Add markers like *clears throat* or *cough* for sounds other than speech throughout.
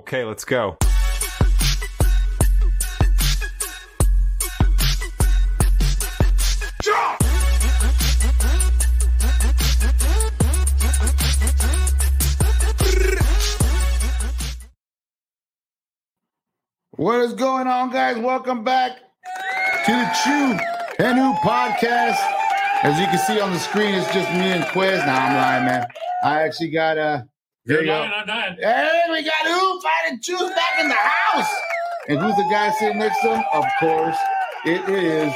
Okay, let's go. What is going on, guys? Welcome back to the Chew and Ew podcast. As you can see on the screen, it's just me and Quiz. Nah, I'm lying, man. I actually got uh You're you go. Hey, we got Who Fighting Chew's back in the house. And who's the guy sitting next to him? Of course, it is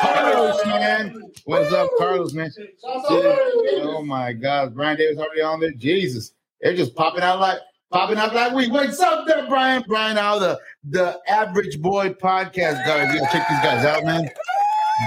Carlos, man. What's up, Carlos, man? Oh my God, Brian Davis already on there. Jesus, they're just popping out like popping out like we. What's up there, Brian? Brian, out the the Average Boy podcast, guys. You gotta check these guys out, man.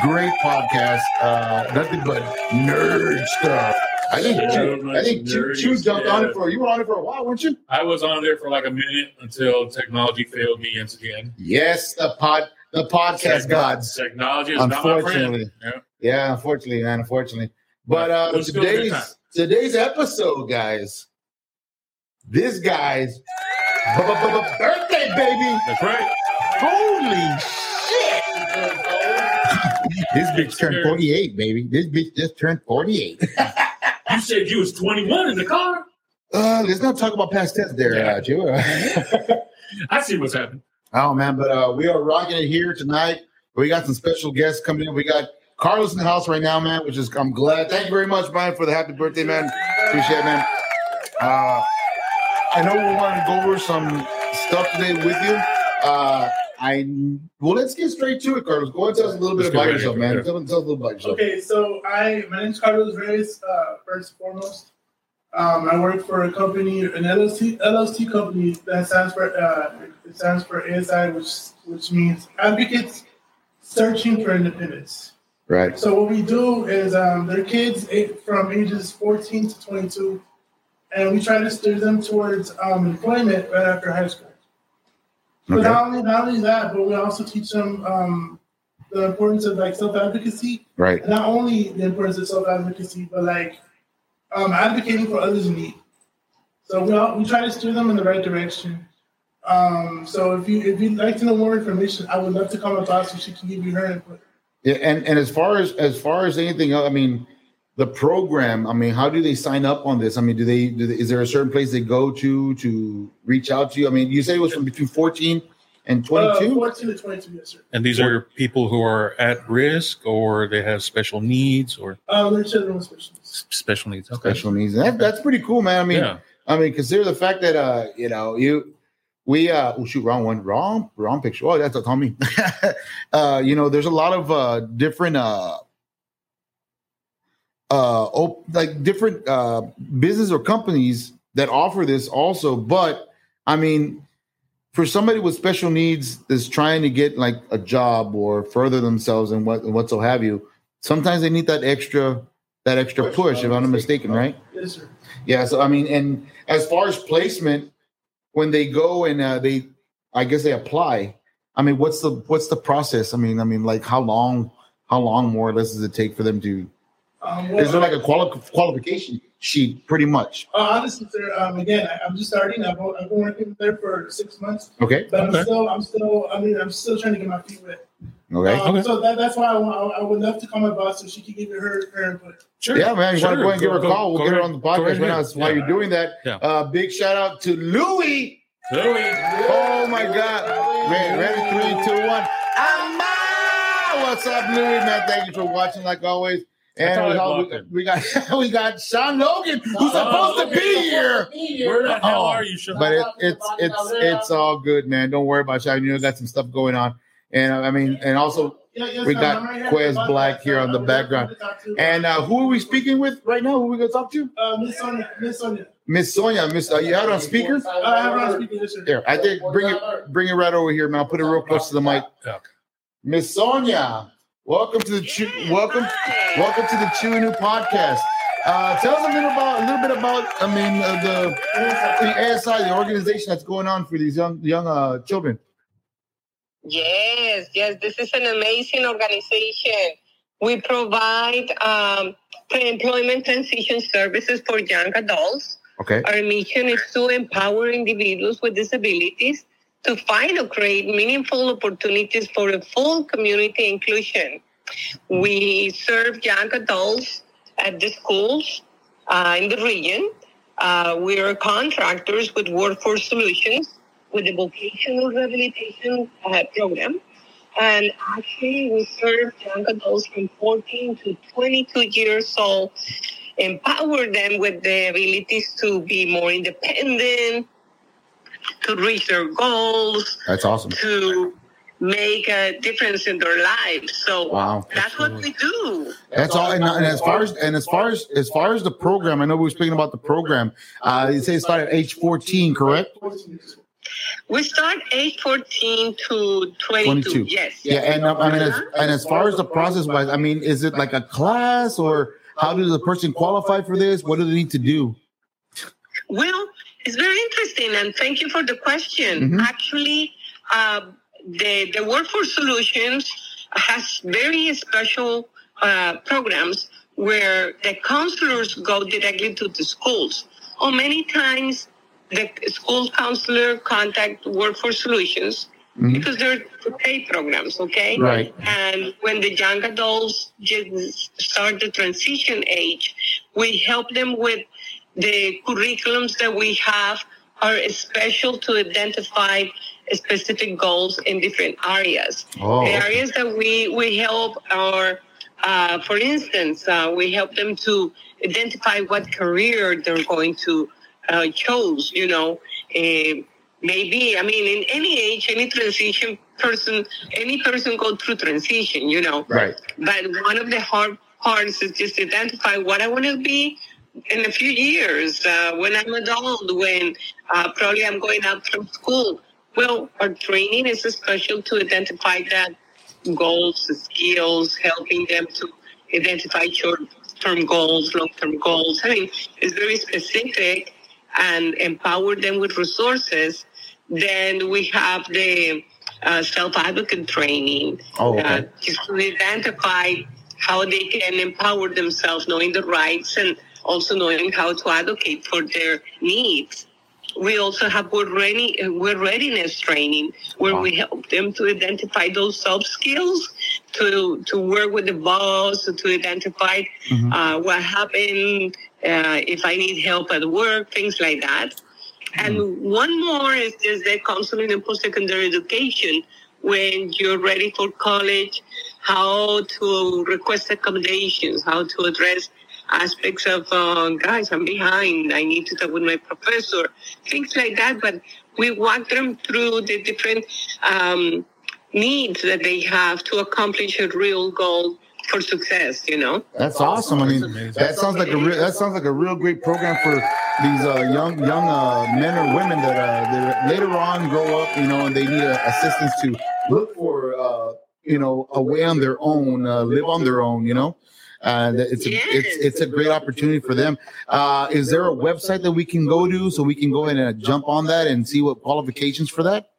Great podcast. Uh, nothing but nerd stuff. I think Chew, I think Nerdy Chew jumped on it for you were on it for a while, weren't you? I was on there for like a minute until technology failed me once again. Yes, the pod the podcast gods. Technology is not my friend. Unfortunately. Yeah. Yeah, unfortunately, man, unfortunately. But uh It was still a good today's today's episode, guys. This guy's birthday, baby. That's right. Holy shit. *laughs* this bitch turned 48, baby. This bitch just turned 48. *laughs* You said you was 21 in the car. Uh, let's not talk about past tense there, Yeah. uh, *laughs* Joe. I see what's happening. Oh man, but uh, we are rocking it here tonight. We got some special guests coming in. We got Carlos in the house right now, man, which is I'm glad. Thank you very much, Brian, for the happy birthday, man. Appreciate it, man. Uh, I know we want to go over some stuff today with you. Uh, I well, let's get straight to it, Carlos. Go and tell us a little bit Let's go about right yourself, man. Tell, tell us a little about yourself. Okay, so I my name's Carlos Reyes. Uh, first and foremost, um, I work for a company, an LLC LLC company that stands for uh, it stands for ASI, which which means Advocates Searching for Independence. Right. So what we do is um, they're kids from ages 14 to 22, and we try to steer them towards um, employment right after high school. But Okay. not only not only that, but we also teach them um, the importance of like self advocacy Right. not only the importance of self advocacy, but like um, advocating for others in need. So we all, we try to steer them in the right direction. Um, so if you if you'd like to know more information, I would love to call my boss so she can give you her input. Yeah, and and as far as as far as anything else, I mean, the program. I mean, how do they sign up on this? I mean, do they, do they is there a certain place they go to to reach out to you? I mean, you say it was from between fourteen and Uh, twenty two. 14 to 22, yes, sir. And these are people who are at risk or they have special needs or Um, they're children with special needs. special needs. Okay. Special needs. That, that's pretty cool, man. I mean, yeah. I mean, consider the fact that uh, you know, you we uh oh shoot, wrong one, wrong, wrong picture. Oh, that's a Tommy. *laughs* uh, you know, there's a lot of uh different uh uh op- like different uh business or companies that offer this also, but I mean for somebody with special needs that's trying to get like a job or further themselves and what and what so have you, sometimes they need that extra that extra Push, push, if I'm not mistaken, right? Yes, sir. Yeah, so I mean, and as far as placement, when they go and uh, they, I guess they apply. I mean, what's the what's the process? I mean, I mean, like how long, how long more or less does it take for them to? Um, Is there like a quali- qualification sheet, pretty much? uh, honestly, sir, um, again, I, I'm just starting. I've, I've been working there for six months, Okay, but Okay. I'm still, I'm still, I mean, I'm still trying to get my feet wet. okay, Um, Okay. So that, that's why I, wa- I would love to call my boss so she can give you her, her input. Sure. yeah, man. You want to Sure. go and give her a call? We'll go get her on the podcast right right now. ahead. That's why Yeah. you're doing that. Yeah. Uh, big shout out to Louie. Louis. Oh my God! Ready, ready, three, two, one. Amma! What's up, Louis? Man, thank you for watching, like always. And we, all- we, we got *laughs* we got Sean Logan, who's supposed to be here, Where the hell Oh, are you, Sean? but it, it's it's it's all good, man. Don't worry about Sean. You know, got some stuff going on, and uh, I mean, and also, Yeah, yes, We got I'm right. Quez Black here on the background. about to talk to- and uh, who are we speaking with right now? Who are we gonna talk to? Uh, Miss Sonia. Miss Sonia. Miss Sonia. Miss, uh, you had it on speaker. Uh, I have on speaker, yes. Here, I think bring it bring it right over here, man. I'll put it real close to the mic. Miss Sonia, welcome to the Chew, welcome welcome to the Chew Ew podcast. Uh, tell us a little about a little bit about I mean uh, the the ASI, the organization that's going on for these young young uh, children. Yes, yes, this is an amazing organization. We provide um, pre-employment transition services for young adults. Okay. Our mission is to empower individuals with disabilities to find or create meaningful opportunities for a full community inclusion. We serve young adults at the schools uh, in the region. Uh, we are contractors with Workforce Solutions with the vocational rehabilitation uh, program. And actually, we serve young adults from 14 to 22 years old, empower them with the abilities to be more independent, to reach their goals, That's awesome. to make a difference in their lives. So Wow. that's what we do. That's all. And, and as far as and as far as as far as the program, I know we were speaking about the program. Uh, you say it started at age fourteen, correct? We start age 14 to 22. 22. Yes. Yeah, and um, I mean, as, and as far as the process wise, I mean, is it like a class or how does the person qualify for this? What do they need to do? Well, it's very interesting, and thank you for the question. Mhm. Actually, uh, the the Workforce Solutions has very special uh, programs where the counselors go directly to the schools. Or many times, the school counselor contact Workforce Solutions Mhm. because they're paid programs. Okay. Right. And when the young adults just start the transition age, we help them with the curriculums that we have are special to identify specific goals in different areas. Oh, The areas that we, we help are, uh, for instance, uh, we help them to identify what career they're going to uh, choose, you know, uh, maybe, I mean, in any age, any transition person, any person go through transition, you know. right. But one of the hard parts is just identify what I want to be in a few years uh, when I'm adult, when uh, probably I'm going out from school. Well, our training is special to identify that goals, skills, helping them to identify short-term goals, long-term goals. I mean, it's very specific and empower them with resources. Then we have the uh, self-advocate training Oh, uh, okay. just to identify how they can empower themselves, knowing the rights and also knowing how to advocate for their needs. We also have word, ready, word readiness training where we help them to identify those soft skills, to, to work with the boss, to identify Mhm. uh, what happened, uh, if I need help at work, things like that. And one more is just the counseling and post-secondary education when you're ready for college, how to request accommodations, how to address aspects of, uh, guys, I'm behind, I need to talk with my professor, things like that. But we walk them through the different um, needs that they have to accomplish a real goal for success, you know? That's awesome. I mean, that sounds like a real, that sounds like a real great program for these uh, young young uh, men or women that uh, that later on grow up, you know, and they need uh, assistance to look for uh, you know a way on their own, uh, live on their own, you know. Uh, it's a, it's it's a great opportunity for them. Uh, is there a website that we can go to so we can go in and jump on that and see what qualifications for that?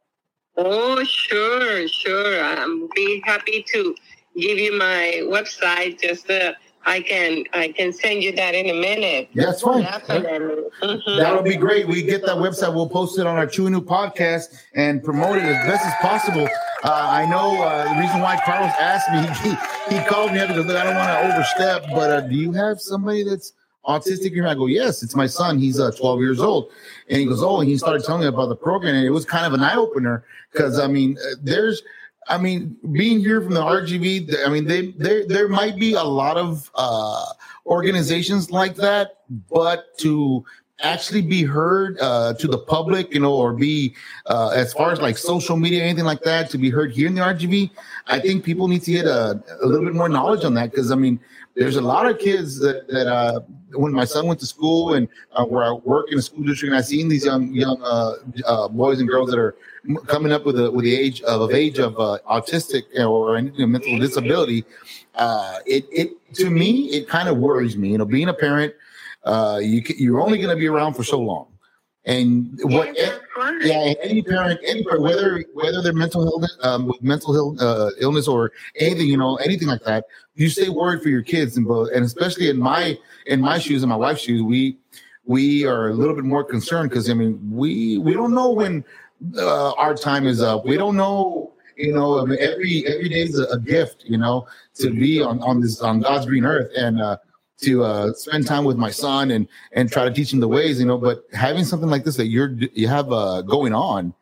Oh, sure, sure. I'm be happy to give you my website. Just uh, I can I can send you that in a minute. That's fine. Definitely. Mhm. That would be great. We get that website. We'll post it on our Chewy New podcast and promote it as best as possible. Uh, I know uh, the reason why Carlos asked me, *laughs* he, he called me up because look, I don't want to overstep, but uh, do you have somebody that's autistic here? I go, yes, it's my son. He's uh, 12 years old. And he goes, oh, and he started telling me about the program. And it was kind of an eye opener because, I mean, uh, there's, I mean, being here from the th- I mean, they, there, there might be a lot of uh, organizations like that, but to actually be heard uh, to the public, you know, or be uh, as far as like social media, anything like that, to be heard here in the RGV, I think people need to get a, a little bit more knowledge on that because I mean, there's a lot of kids that that uh, when my son went to school and uh, where I work in a school district, and I seen these young young uh, uh, boys and girls that are coming up with a with the age of, of age of uh, autistic or any mental disability. Uh, it it to me it kind of worries me. You know, being a parent, uh, you you're only going to be around for so long, and what. Right. Yeah, any parent, any parent, whether whether they're mental illness, um, with mental Ill, uh, illness or anything, you know, anything like that, you stay worried for your kids, and both, and especially in my in my shoes and my wife's shoes, we we are a little bit more concerned because I mean, we we don't know when uh, our time is up. We don't know. You know, I mean, every every day is a, a gift. You know, to be on on this on God's green earth and uh, to uh, spend time with my son and and try to teach him the ways. You know, but having something like this that you're you have uh, going on,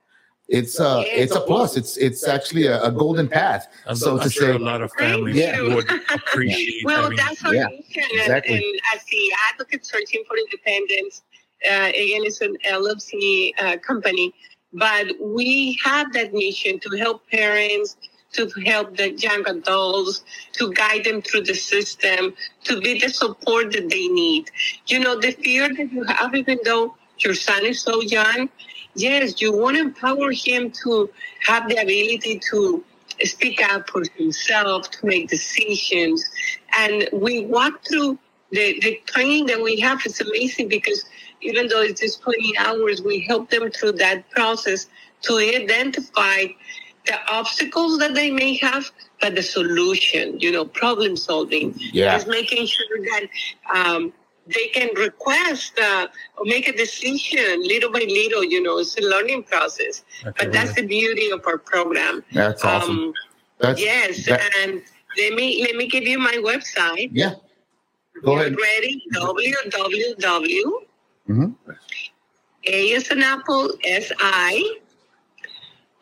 it's uh it's a plus. It's it's actually a, a golden path. I'm, So I'm to sure say- a lot of families Yeah. would *laughs* appreciate Well, having that's what Yeah, mission. and- exactly. And, as the Advocate Searching for Independence, uh, again, it's an LLC uh, company, but we have that mission to help parents, to help the young adults, to guide them through the system, to be the support that they need. You know, the fear that you have, even though your son is so young, yes, you want to empower him to have the ability to speak up for himself, to make decisions. And we walk through the, the training that we have. It's amazing because even though it's just 20 hours, we help them through that process to identify the obstacles that they may have, but the solution, you know, problem solving. Yeah. Just making sure that um, they can request uh, or make a decision little by little, you know, it's a learning process. But that's the beauty of our program. That's awesome. Um, That's yes, that- and let me let me give you my website. yeah. Go ahead. Ready? www. Mhm. A is an apple. S I.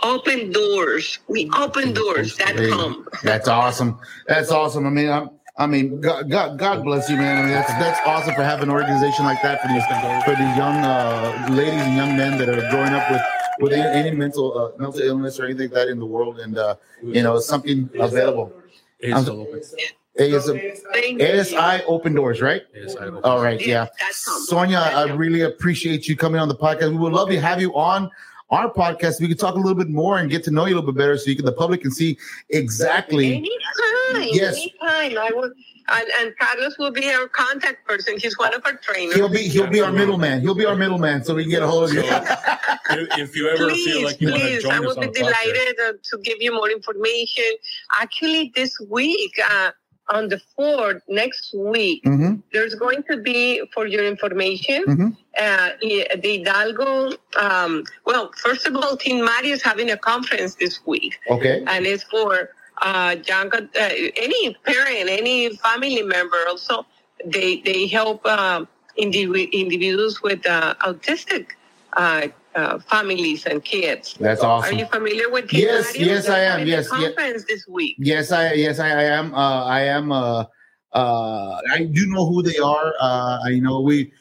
Open doors. We open doors. That There come. That's awesome. That's awesome. I mean, I'm, I mean, God, God, God bless you, man. I mean, that's that's awesome for having an organization like that for these for these young uh, ladies and young men that are growing up with with any, any mental uh, mental illness or anything like that in the world, and uh, you know, something available. It's I'm- a little bit- ASI, ASI Open Doors, right? yes, I. All right, yeah. Sonia, I really appreciate you coming on the podcast. We would love to have you on our podcast. We can talk a little bit more and get to know you a little bit better, so you can the public can see exactly. Anytime. Yes. Anytime. I will. And, and Carlos will be our contact person. He's one of our trainers. He'll be he'll be our middleman. He'll be our middleman, so we can get a hold of you. if, if you ever please, feel like you want to join I us will on be the podcast, delighted uh, to give you more information. Actually, this week, uh, on the 4th, next week, hmm there's going to be, for your information, Mhm. uh, the Hidalgo. Um, well, first of all, Team Mario is having a conference this week, Okay. and it's for uh, young, uh, any parent, any family member. Also, they they help um, indivi- individuals with uh, autistic uh, families and kids. That's awesome. Are you familiar with Team Yes, Mario? yes, I They're am. having a Yes, yeah. conference this week. Yes, I yes I, I am. Uh, I am. Uh, uh, I do know who they are. Uh, I know we,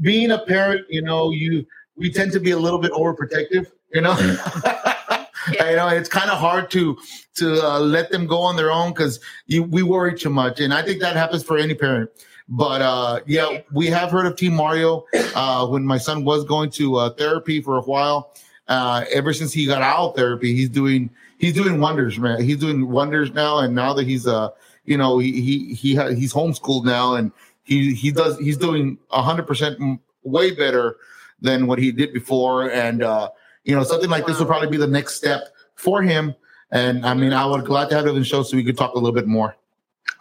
being a parent, you know, you we tend to be a little bit overprotective. You know, *laughs* you know, it's kind of hard to to uh, let them go on their own because you we worry too much, and I think that happens for any parent. But uh, yeah, we have heard of Team Mario. Uh, when my son was going to uh, therapy for a while, uh, ever since he got out of therapy, he's doing he's doing wonders, man. He's doing wonders now, and now that he's uh, you know, he he he ha- he's homeschooled now, and he he does he's doing hundred percent way better than what he did before, and uh, you know, something like this will probably be the next step for him. And I mean, I would glad to have it on the show so we could talk a little bit more.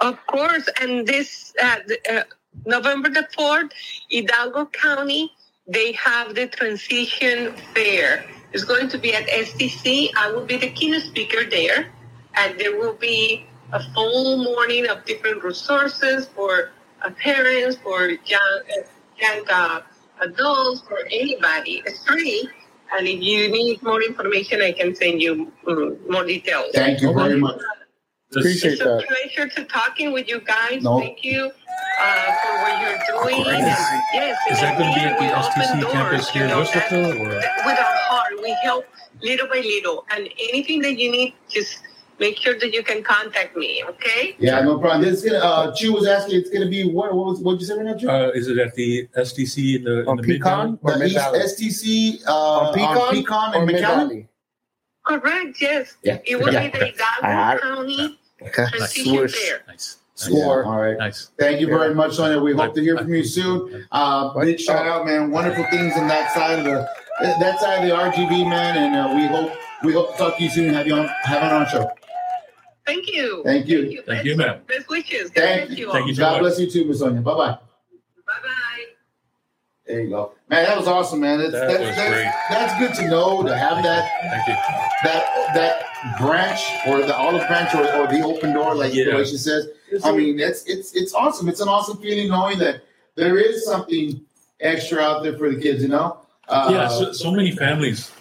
Of course, and this uh, uh, November the fourth, Hidalgo County, they have the transition fair. It's going to be at STC. I will be the keynote speaker there, and there will be a full morning of different resources for uh, parents, for young, uh, young uh, adults, for anybody. It's free. And if you need more information, I can send you um, more details. Thank you very much. Just- Appreciate It's a that. pleasure to talking with you guys. No. Thank you uh, for what you're doing. course. And yes, Is that going to be at the we STC doors, campus here you in know, Weslaco? that- With our heart, we help little by little, and anything that you need, just make sure that you can contact me. Okay? Yeah, no problem. This is gonna. Uh, Chu was asking. It's gonna be what? What was? What you say right now, Chu? Uh, is it at the STC in the, in the Pecan? Midtown? or the East STC uh, On on Pecan Pecan or and Mid McAllen. Correct. Yes. Yeah. It will Yeah. be the I- Hidalgo County Okay. transition Swoosh. fair. Nice. Score. All right. Nice. Thank you very much, Sonia. We hope to hear from you soon. Uh, big shout out, man. Wonderful things in that side of the that side of the RGV, man. And uh, we hope we hope to talk to you soon. Have you on have on our show. Thank you. Thank you. Thank you, ma'am. Best wishes. God Thank you. Thank you God bless you too, Miss Sonia. Bye bye. Bye bye. There you go, man. That was awesome, man. That's That that's, was that's, great. that's good to know to have that Thank you. that that branch or the olive branch or, or the open door, like Yeah. the way she says. I mean, it's it's it's awesome. It's an awesome feeling knowing that there is something extra out there for the kids. You know. Uh, yeah, so, so many families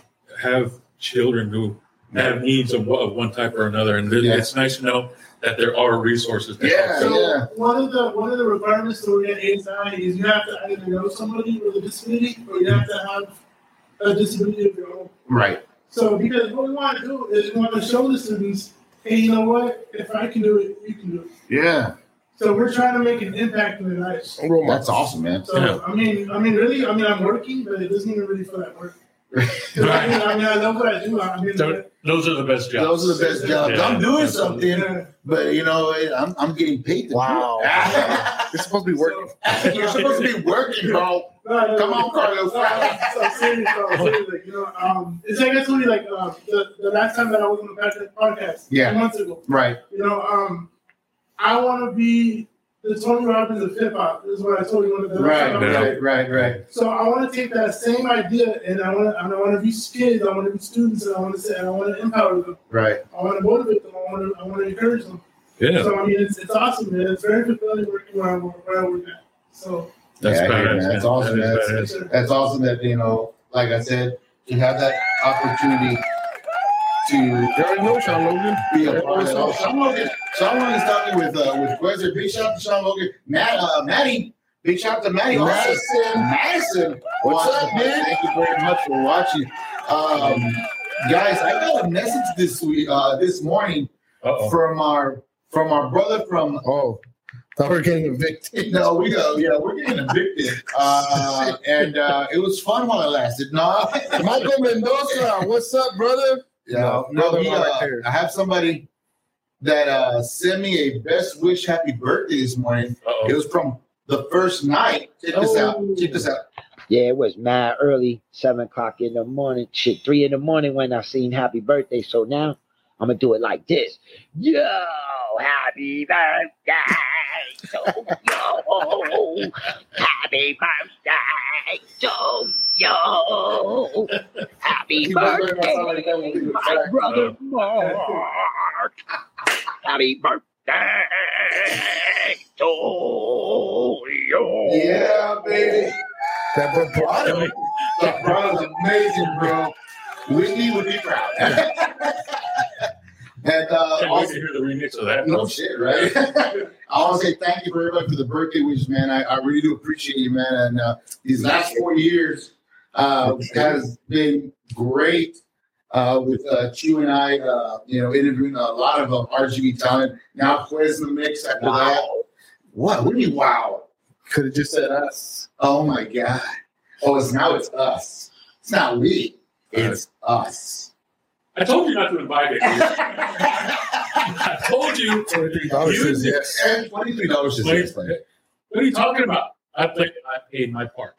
have children who have needs of, of one type or another, and Yeah. it's nice to know that there are resources. to Yeah. help. So yeah. one of the one of the requirements to get ASI is you have to either know somebody with a disability or you have to have a disability of your own. Right. So because what we want to do is we want to show the students, hey, you know what? If I can do it, you can do it. Yeah. So we're trying to make an impact in their lives. That's awesome, man. So Yeah. I mean, I mean, really, I mean, I'm working, but it doesn't even really feel like work. 'Cause I mean, I mean, I love what I do. I mean, So those are the best jobs. Those are the best jobs. Yeah. I'm doing something, yeah. but you know, I'm I'm getting paid. To Wow. Do it. You're *laughs* supposed to be working. *laughs* You're supposed to be working, bro. *laughs* No, no, Come no. on, Carlos. No, so serious, so like, you know, um, it's like I told you, like um, the, the last time that I was on the podcast- podcast, Yeah. two months ago. Right. You know, um, I want to be the Tony Robbins of hip hop. Is what I told you one of the last Right. time I was Yeah. Right. Right. Right. So I want to take that same idea and I want to, and I want to be kids. I want to be students, and I want to say, and I want to empower them. Right. I want to motivate them. I want to, I want to encourage them. Yeah, So I mean, it's, it's awesome, man. It's very fulfilling working where I work, where I work at. So that's Yeah, I hear badass. that. That's man. awesome, That is That's awesome that you know, like I said, you have that opportunity to You already know Sean Logan. be a part of. Sean Logan. Sean Logan's talking with uh, with Quezzer. Big shout out to Sean Logan. Matt, uh, Maddie. Big shout out to Maddie. Madison. Madison. What's Watching. up, dude? Thank you very much for watching. Um, guys, I got a message this week, uh, this morning Uh-oh. from our from our brother from Oh, thought we're getting evicted. *laughs* no, we go. Yeah, we're getting evicted, uh, and uh, it was fun while it lasted. No, Michael Mendoza, what's up, brother? Yeah, No, no. brother He, right uh, there. I have somebody that uh, sent me a best wish, happy birthday this morning. It Uh-oh. was from the first night. Check this out. Oh. Check this out. Yeah, it was mad early, seven o'clock in the morning, shit, three in the morning when I seen Happy Birthday. So now I'm gonna do it like this. Yo, happy birthday to yo. Happy birthday to yo. Happy birthday, my brother Mark. Happy birthday to you. Yeah, baby. That boy Proud him. That brother's amazing, bro. Whitney would be proud. *laughs* and uh, Can't wait also, to hear the remix of that. No shit, right? *laughs* I want to say thank you for everybody for the birthday wishes, man. I, I really do appreciate you, man. And uh, these last four years uh, has been great uh, with uh, Chew and I, uh, you know, interviewing a lot of uh, RGV talent. Now Quez in the mix after that. What? What do you mean, wow? could have just said us. Oh my God. Oh, it's now it's us. It's not we. It's us. I told you not to invite it. *laughs* I told you. Twenty-three dollars You- says yes. And twenty-three dollars is yes. What are you talking about? I think I paid my part.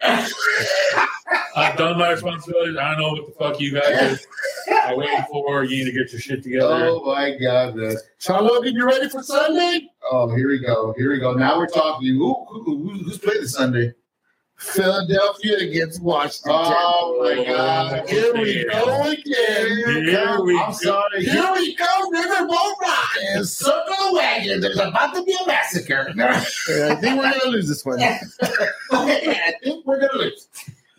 I've done my responsibilities. I don't know what the fuck you guys are *laughs* waiting for. You need to get your shit oh together. Oh my God, man. Sean Logan, you ready for Sunday? Oh, here we go. Here we go. Now we're talking. Who, who, who, who's playing this Sunday? Philadelphia against Washington. Oh my God. Here we go again. Here we I'm go. sorry. Here we go, Riverboat Ryan. Circle the wagon. There's about to be a massacre. *laughs* I think we're gonna lose this one. *laughs* I think we're gonna lose.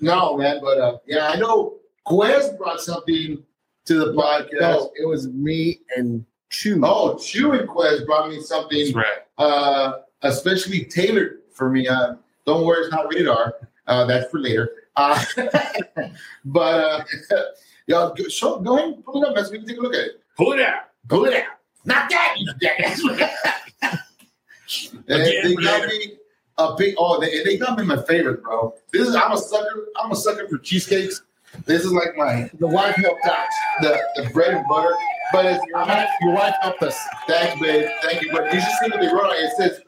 No, man, but uh, yeah, I know Quez brought something to the podcast. No, it was me and Chew. Oh, Chew and Quez brought me something That's right. uh, especially tailored for me. Uh, don't worry, it's not rated R. Uh, that's for later. Uh, *laughs* but uh, *laughs* y'all, go, show, go ahead and pull it up, man, so we can take a look at it. Pull it out. Pull it out. Not that, jackass. *laughs* they, got me a big. Oh, they, they got me my favorite, bro. This is I'm a sucker. I'm a sucker for cheesecakes. This is like my The wife helped out. the, the bread and butter. But it's Your wife, your wife helped us. Thank you, babe. Thank you. But you should see what they wrote on it. It says,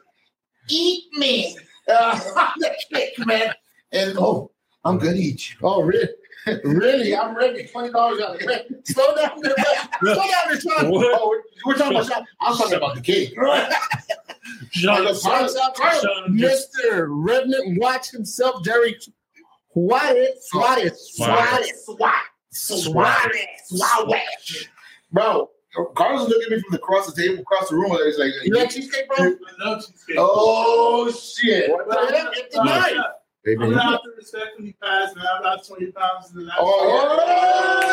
"Eat me." Uh, *laughs* cake, man. And oh, I'm gonna eat you. Oh, really? *laughs* Really? I'm ready. Twenty dollars out. Slow down there. Slow down there, Sean. Oh, we're, we're talking about. I'm talking about the cake. Sean, *laughs* Look, Sean, Sean, Sean just Mr. Revenant Watch himself, Jerry. Suarez, Suarez, Suarez, Suarez. Suarez, Suarez. Bro, Carlos looking at me from across the table, across the room. and He's like, You like cheesecake, bro? I love cheesecake. "Oh shit!" What the heck? It's mine. Baby, I'm gonna have to respectfully pass, man. I'm about 20 pounds in the last. Oh,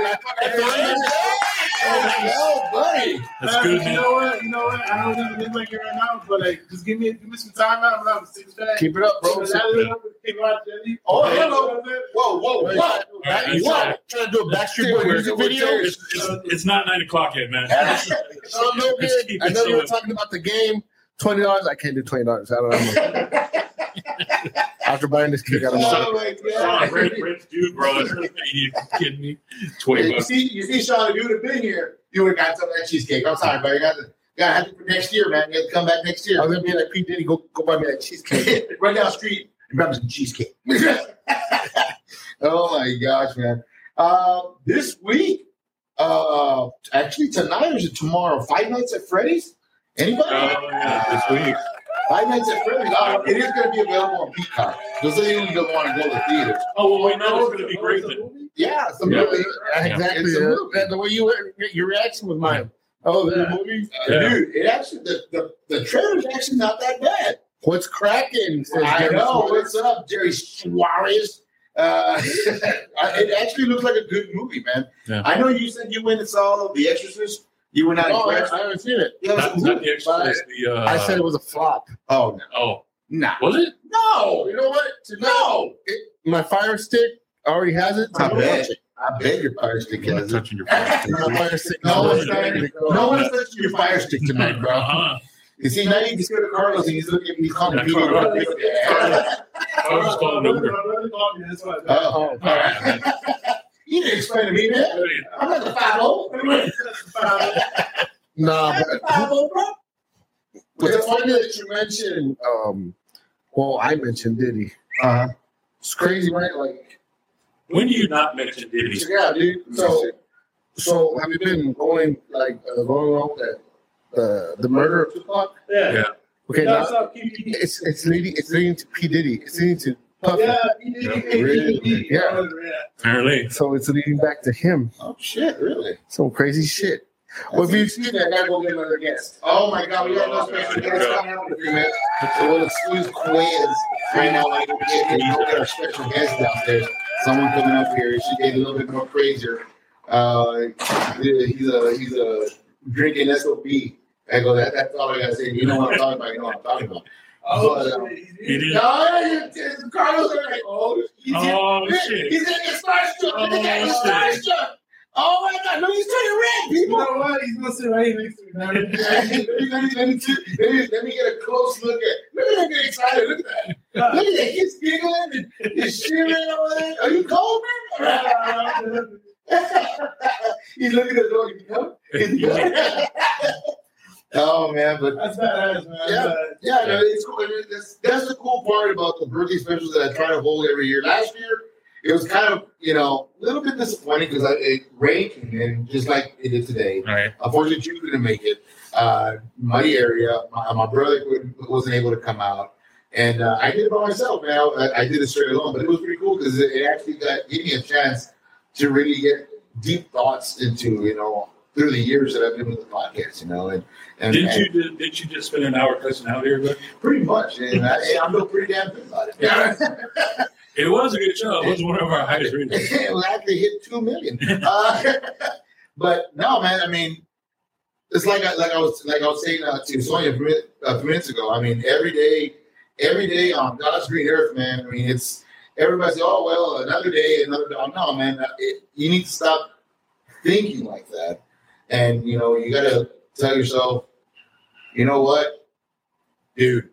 yeah. Yo, buddy. That's Man, good, You man. know what? You know what? I don't even look like it right now, but like, just give me, give me some time out. I'm gonna have six pack. Keep it up, bro. Bro, that little bit of King Jelly. Oh, hello. Whoa, whoa, Wait. what? That's What? Trying to do a Backstreet Boy music video? It's, it's, it's not nine o'clock yet, man. Oh, no Let's good. keep I know you were talking about the game. Twenty dollars. I can't do twenty dollars. I don't know. *laughs* After buying this cake, I don't know. Oh Sean, god. Rich, rich dude, bro. Are you kidding me? Twenty You bucks. see, you see, Sean, if you would have been here, you would have got some of that cheesecake. I'm sorry, but you got to, you got to have it for next year, man. You got to come back next year. I was gonna be like P Diddy. Go go buy me that cheesecake. *laughs* right down the street and grab some cheesecake. *laughs* oh my gosh, man. Uh, this week, uh, actually tonight or is it tomorrow? Five Nights at Freddy's? Anybody? Oh, yeah, this week. Five Nights at Freddy's. Uh, it is going to be available on Peacock. Those of you who don't want to go to the theater. Oh, well, we know it's going to be great then. Yeah, some Yeah. movie. exactly. It's a movie. the way you were, your reaction was mine. Oh, the movie. Yeah. Dude, it actually the, the, the trailer's actually not that bad. What's cracking? I know. Suarez. What's up, Jerry Suarez? Uh, *laughs* it actually looks like a good movie, man. Yeah. I know you said you went and saw The Exorcist. You were not Oh, I, impressed. I haven't seen it. Yeah, it was Not, a not the extras, the, uh, I said it was a flop. Oh no, Oh, no, was it? no, You know what? no! My Fire Stick already has it. I Don't bet. touch it. I beg your fire stick, I'm has it. touching your phone. My *laughs* Fire Stick. No is one's ready. No one's touching your fire stick tonight, bro. Uh-huh. You see, now you can go to Carlos and he's looking at me calling me. I was just calling My over brother- there. my brother called me, that's *laughs* why. Uh-oh. Oh, All right. You didn't explain to me, man. I'm not the five *laughs* nah, but oh, bro. But it's funny that you mentioned, um, well, I mentioned Diddy. Uh-huh. It's crazy, right? Like, When do you not mention Diddy? yeah, dude. So, so have you been going like uh, going along with that the the murder of Tupac? Yeah. Yeah. Okay, That's now up, it's it's leading it's leading to P Diddy. It's leading to Puffy. Yeah, PPD. Really? *laughs* PPD. Yeah. Apparently. So it's leading back to him. Oh, shit, really? Some crazy shit. Well, if you've seen that, I gotta go get another guest. Oh, my God. We got no special guest coming up in a few minutes. So we'll exclude quiz right now. Like, we get, we get our special guest downstairs. Someone coming up here. She get a little bit more crazier. Uh, he's a he's a drinking SOB. I go, that, that's all I gotta say. You know what I'm talking about. You know what I'm talking about. Oh, oh But, shit. He did. No, Carlos are like, oh, he's, Oh, he's, shit. he's gonna get starstruck. Oh, Look at he's shit. starstruck. Oh my God! No, he's turning red, people. You know what? He's gonna sit right here next to me. man. *laughs* let, me, let, me, let, me, let, me, let me get a close look at. Look at him get excited. Look at that. Look at that. He's giggling and he's shivering over there. Are you cold, man? *laughs* *laughs* he's looking at the door. You know? Oh man, but That's badass, man. Yeah. But- yeah, no, it's cool. I mean, that's, that's the cool part about the birthday specials that I try to hold every year. Last year, it was kind of, you know, a little bit disappointing because it rained and just like it did today. Right. Unfortunately, you couldn't make it. Uh, my area, my, my brother wasn't able to come out. And uh, I did it by myself, man. I, I did it straight alone, but it was pretty cool because it, it actually got, gave me a chance to really get deep thoughts into, you know, through the years that I've been with the podcast, you know. And, and Didn't you did, you just spend an hour cussing out everybody? Pretty much, and I, I feel pretty damn good about it. Yeah, It was a good show. It was one of our highest ratings. *laughs* it actually hit two million. Uh, *laughs* but no, man. I mean, it's like I, like I was like I was saying uh, to Sonia a few few minutes ago. I mean, every day, every day on God's green earth, man. I mean, it's everybody say, "Oh well, another day, another day." No, man. It, you need to stop thinking like that, and you know, you got to tell yourself, you know what, dude.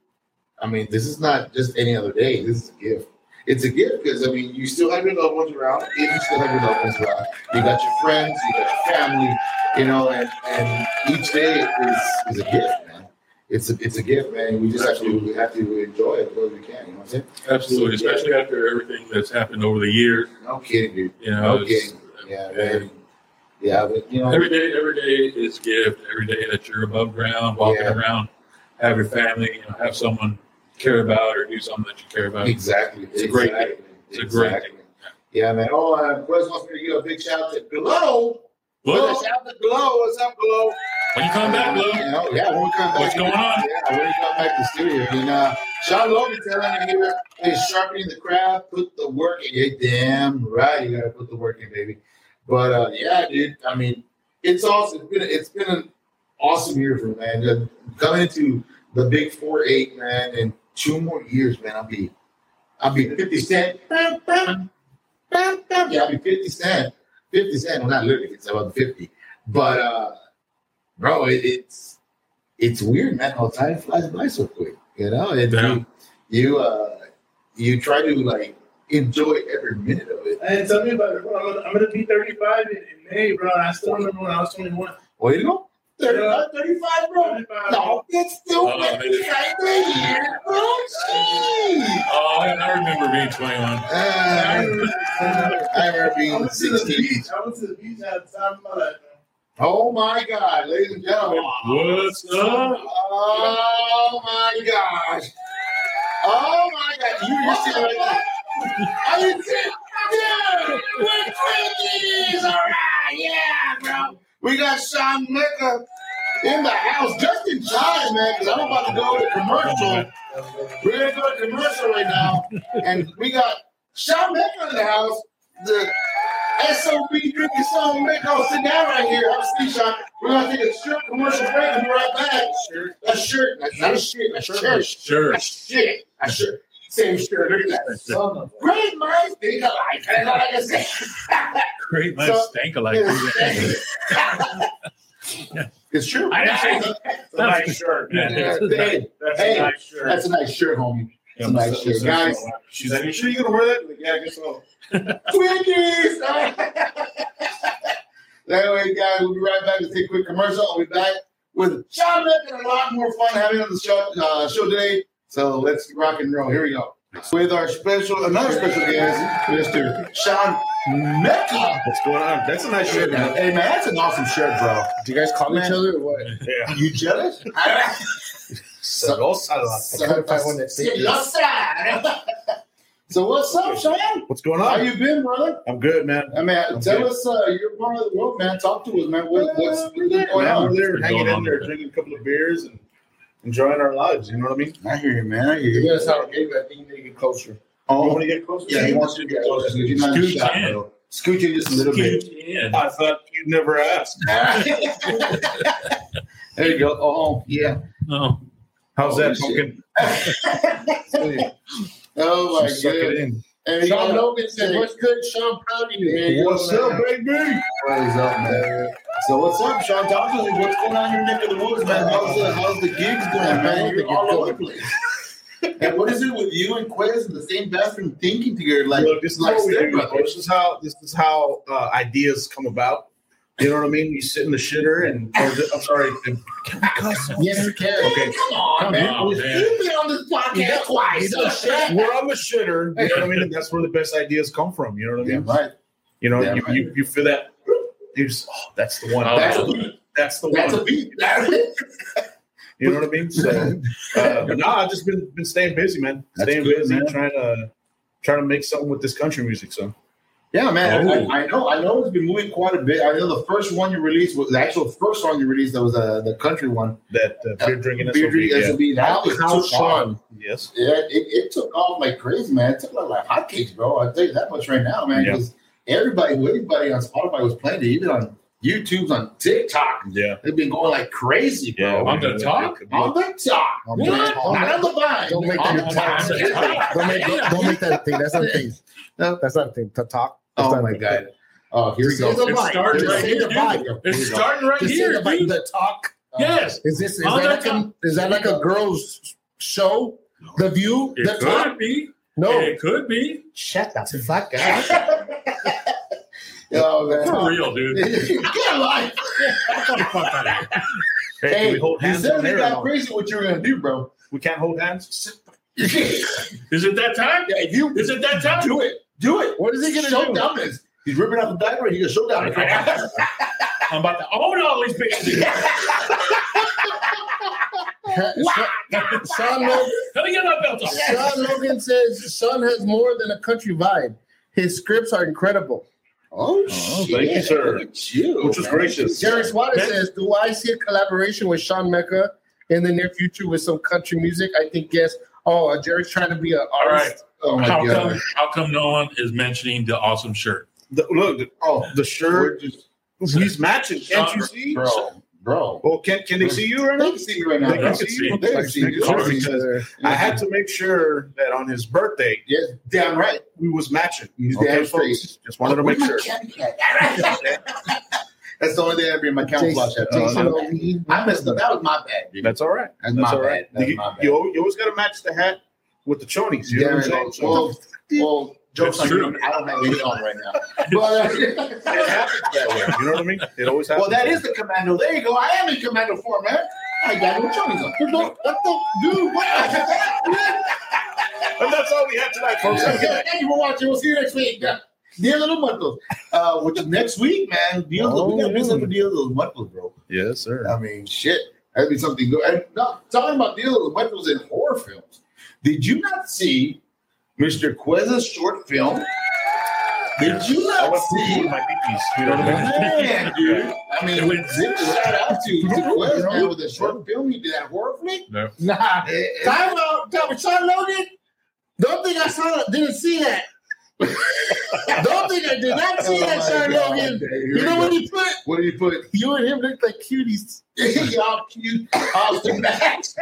I mean, this is not just any other day. This is a gift. It's a gift because I mean, you still have your loved ones around. If you still have your loved ones around, you got your friends, you got your family, you know, and, and each day is is a gift, man. It's a it's a gift, man. We just have to we have to enjoy it as well as we can. You know what I'm saying? Absolutely, especially after everything that's happened over the years. No kidding, dude. You know, No kidding. Yeah, man. Yeah, but you know, Every day, every day is gift. Every day that you're above ground, walking Yeah. around, have your family, you know, have someone care about or do something that you care about. Exactly. It's a great exactly. It's a great Exactly. Yeah, man. Oh, uh, Quest wants me to give a big shout out to Glow. What? Shout out to Glow. What's up, Glow? When you come back, Lou? You know, yeah, when we come back. What's going on? Yeah, when we come back to the studio. And uh, Sean Logan telling me here is sharpening the craft, put the work in. You're damn right. You got to put the work in, baby. But uh, yeah, dude. I mean, it's awesome. It's been it's been an awesome year for me, man. Just coming into the big four eight, man, in two more years, man. I'll be I'll be fifty cent. Yeah, I'll be fifty cent. Fifty cent. Well, not literally, it's about fifty. But uh, bro, it, it's it's weird, man. How time flies by so quick. You know, and you you uh you try to like enjoy every minute of it. And tell me about it, bro. I'm gonna, I'm gonna be 35 in, in May, bro. I still remember when I was 21. Where you go? 35, Yeah. 35, bro. 35. No, it's still Oh, right man. there, bro. Jeez. Oh, I I remember being 21. Uh, I remember I being went to the 16. beach. I went to the beach at the time of my life, man. Oh my God, ladies and gentlemen. What's up? Oh my gosh. Oh my God. You were sitting right there. You sitting there? We're Twinkies. All right. Yeah, bro. We got Shaun Mecca in the house just in time, man, because I'm about to go to commercial. We're going to go to commercial right now. And we got Shaun Mecca in the house. The SOB drinking Shaun Mecca sitting down right here. I'm Steve Sean. We're going to take a short commercial break and be right back. A shirt. Not a shirt. A shirt. Sure. A shit. A shirt. Same shirt. Look at that. Great minds think alike. That's all I can say. Great man, So- stank alike. *laughs* It's true. I didn't say. That's a nice shirt. Yeah. Yeah, hey, That's Hey, a nice shirt. that's a nice shirt, homie. Yeah, It's a nice shirt. Guys, She's like, you sure you're gonna wear that? Like, yeah, I guess so. *laughs* Twinkies! *laughs* anyway, guys, we'll be right back to take a quick commercial. I'll be back with Sean Lick and a lot more fun having on the show, uh, show today. So let's rock and roll. Here we go. With our special, another special guest, Mr. Shaun Mecca. What's going on? That's a nice shirt, man. Hey, man, that's an awesome shirt, bro. Do you guys call Man. each other or what? Yeah. You jealous? Seventy-five one that So what's up, Sean? What's going on? How you been, brother? I'm good, man. I mean, I'm tell good. us, uh, you're part of the world, man. Talk to us, man. What, what's Uh, going man. on? We're there hanging going in on there, there? drinking a couple of beers and enjoying our lives. You know what I mean? I hear you, man. I hear you. You guys have a game, I think you need to get closer. Oh. You Oh, want to get closer? yeah, he wants to get closer. so You're not in Scoot shot, in. bro. Scoot you just a little bit. Yeah. I thought you'd never ask. *laughs* there you go. Oh, oh yeah. Oh, How's Holy that shit. pumpkin? *laughs* Oh my Suck god. And you Sean gotta- Logan said, "What's good, Sean? Proud of you, man." What's up, baby? What is up, man? So what's up, Sean? Talk to me. What's going on in your neck of the woods, man? How's the how's the gigs going, man? You're all over the place. *laughs* and what is it with you and Quez in the same bathroom thinking together? Like, Look, this is like do. This is how this is how uh, ideas come about. You know what I mean? You sit in the shitter and or the- I'm sorry. the- Can we cuss? Yes, you can. Okay, Come on, man. on, man. You've been on this podcast twice. You know, shit. we're on the shitter. You know what I mean? And that's where the best ideas come from. You know what I Yeah, mean? right. You know, Yeah, you, right. you you feel that. You just, oh, that's the one. Oh, That's a That's, beat. that's the That's one. a beat. *laughs* You know what I mean? So, uh, but no, I've just been been staying busy, man. That's staying good, busy, man. trying to trying to make something with this country music. So, Yeah, man. Oh. I, I know. I know it's been moving quite a bit. I know the first one you released was the actual first song you released. That was uh, the country one. that uh, beer drinking Beer SOB, Drinking yeah. SOB. That was How took off. Sean? Yes. Yeah, it, it took off like crazy, man. It took off like hotcakes, bro. I'll tell you that much right now, man. Yeah. Because everybody, everybody on Spotify was playing it, even on YouTube's on TikTok. Yeah. They've been going like crazy, bro. Yeah. On the top? On the top. On What? the Not on the vine. Don't make that the a top. talk. *laughs* Don't make, don't, don't make that a thing. That's not a thing. No. *laughs* That's not a thing. To talk. Oh That's Oh not a my thing. god. Oh, here we go. It's starting right here, the dude. vibe. Here it's starting right here, the vibe. dude. The talk. Yes. Is this is On that like a is that like a girl's show? The View. It the could talk. be. No. It could be. Shut the fuck up. *laughs* Oh, For real, dude. *laughs* Get a life. Hey, Hey, we hold hands said you there? or got crazy what you were gonna do, bro. We can't hold hands. *laughs* Is it that time? Yeah, if you Is it that time? do it, do it. What is he gonna do? show do? dominance. He's ripping off the diaper. He gonna show dominance. I'm about to own all these bitches. *laughs* Sean, Sean Logan, Let me get my belt off. Sean Logan says Sean has more than a country vibe. His scripts are incredible. Oh, Oh, shit. thank you, sir. You, Which was man. gracious. Jerry Suarez says, "Do I see a collaboration with Shaun Mecca in the near future with some country music?" I think yes. Oh, uh, Jerry's trying to be an All right. artist. Oh my How god! come, how come no one is mentioning the awesome shirt? The, look, the, Oh, the shirt. Just, he's matching. Can't you see? bro, bro. Well, can can they see you right They now? can see you right now. They can see you. They can see you. Sorry, They can see because you. I had to make sure that on his birthday yeah, damn right. we was matching. He's Okay, damn straight. folks? Just wanted to make sure. my cat at? *laughs* That's the only thing I bring my camouflage hat. Jason Uh, O'Neill. I messed up. That was my bad. Dude. That's all right. That's That's my all right. bad. That's you, my bad. you always, you always got to match the hat with the chonies. You know what I'm saying? Well, well, jokes on true. you. I don't have any on right now. *laughs* But, *laughs* it happens that way. You know what I mean? It always happens. well, that is the commando. There you go. I am in commando form, man. I got no chonies on. What the dude? What? *laughs* And that's all we have tonight, folks. A. Thank you for watching. We'll see you next week. Dia de los Muertos. Uh, which is next week, man. Dia, Oh, we got to do yeah. something for Dia de los Muertos, bro. Yes, sir. I mean, shit. That'd be something good. And no, talking about Dia de los Muertos in horror films. Did you not see Mr. Queza's short film? Did you I not went through see? with my beepies. You know what I mean? Man, dude. I mean, with zip shout out to, to Quez, man, with a short film. He did that horror flick. No. Nah, Eh, eh, time out. Time out. Sean Logan. Don't think I saw that. Didn't see that. *laughs* Don't think I did not see oh that, my Sean God, Logan. okay, You know go. what he put? What did he put? You and him look like cuties. *laughs* Y'all cute. Austin Max.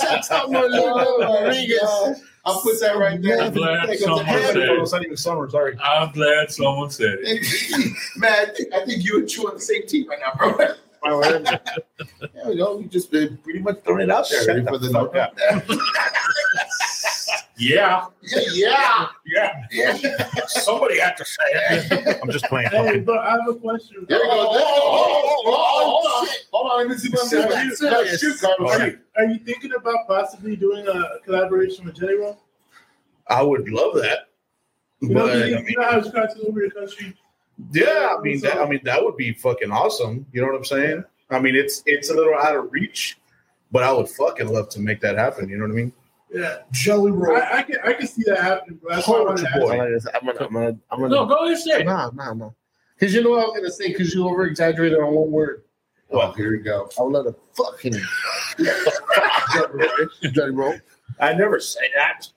Shout out Marlene Rodriguez. I'll put that right there. I'm glad someone said it. It's not even summer. Sorry. I'm glad someone said it. Man, I think, I think you and Chew on the same team right now, bro. there we go. You just been pretty much throwing it out there ready for the Fuck note. *laughs* *laughs* Yeah. yeah. Yeah. Yeah. Somebody had to say it. I'm just playing. Hey, puppy. but I have a question. There we go. Oh, oh, oh, oh, hold on. Hold on. Let me see what I'm doing. Shoot, Carlos. Are you, are you thinking about possibly doing a collaboration with Jelly Roll? I would love that. You know, But you, I you mean, know how it's over your country. yeah, I mean that. I mean that would be fucking awesome. You know what I'm saying? I mean it's it's a little out of reach, but I would fucking love to make that happen. You know what I mean? Yeah, Jelly roll. I, I can I can see that happening, bro. That's why Poetry Boy. I'm gonna, I'm gonna, I'm gonna. No, go ahead and say it. no, no, no. Because you know what I was gonna say? Because you over exaggerated on one word. Oh, here we go. I would love to fuck him. *laughs* Johnny Bro. I never say that.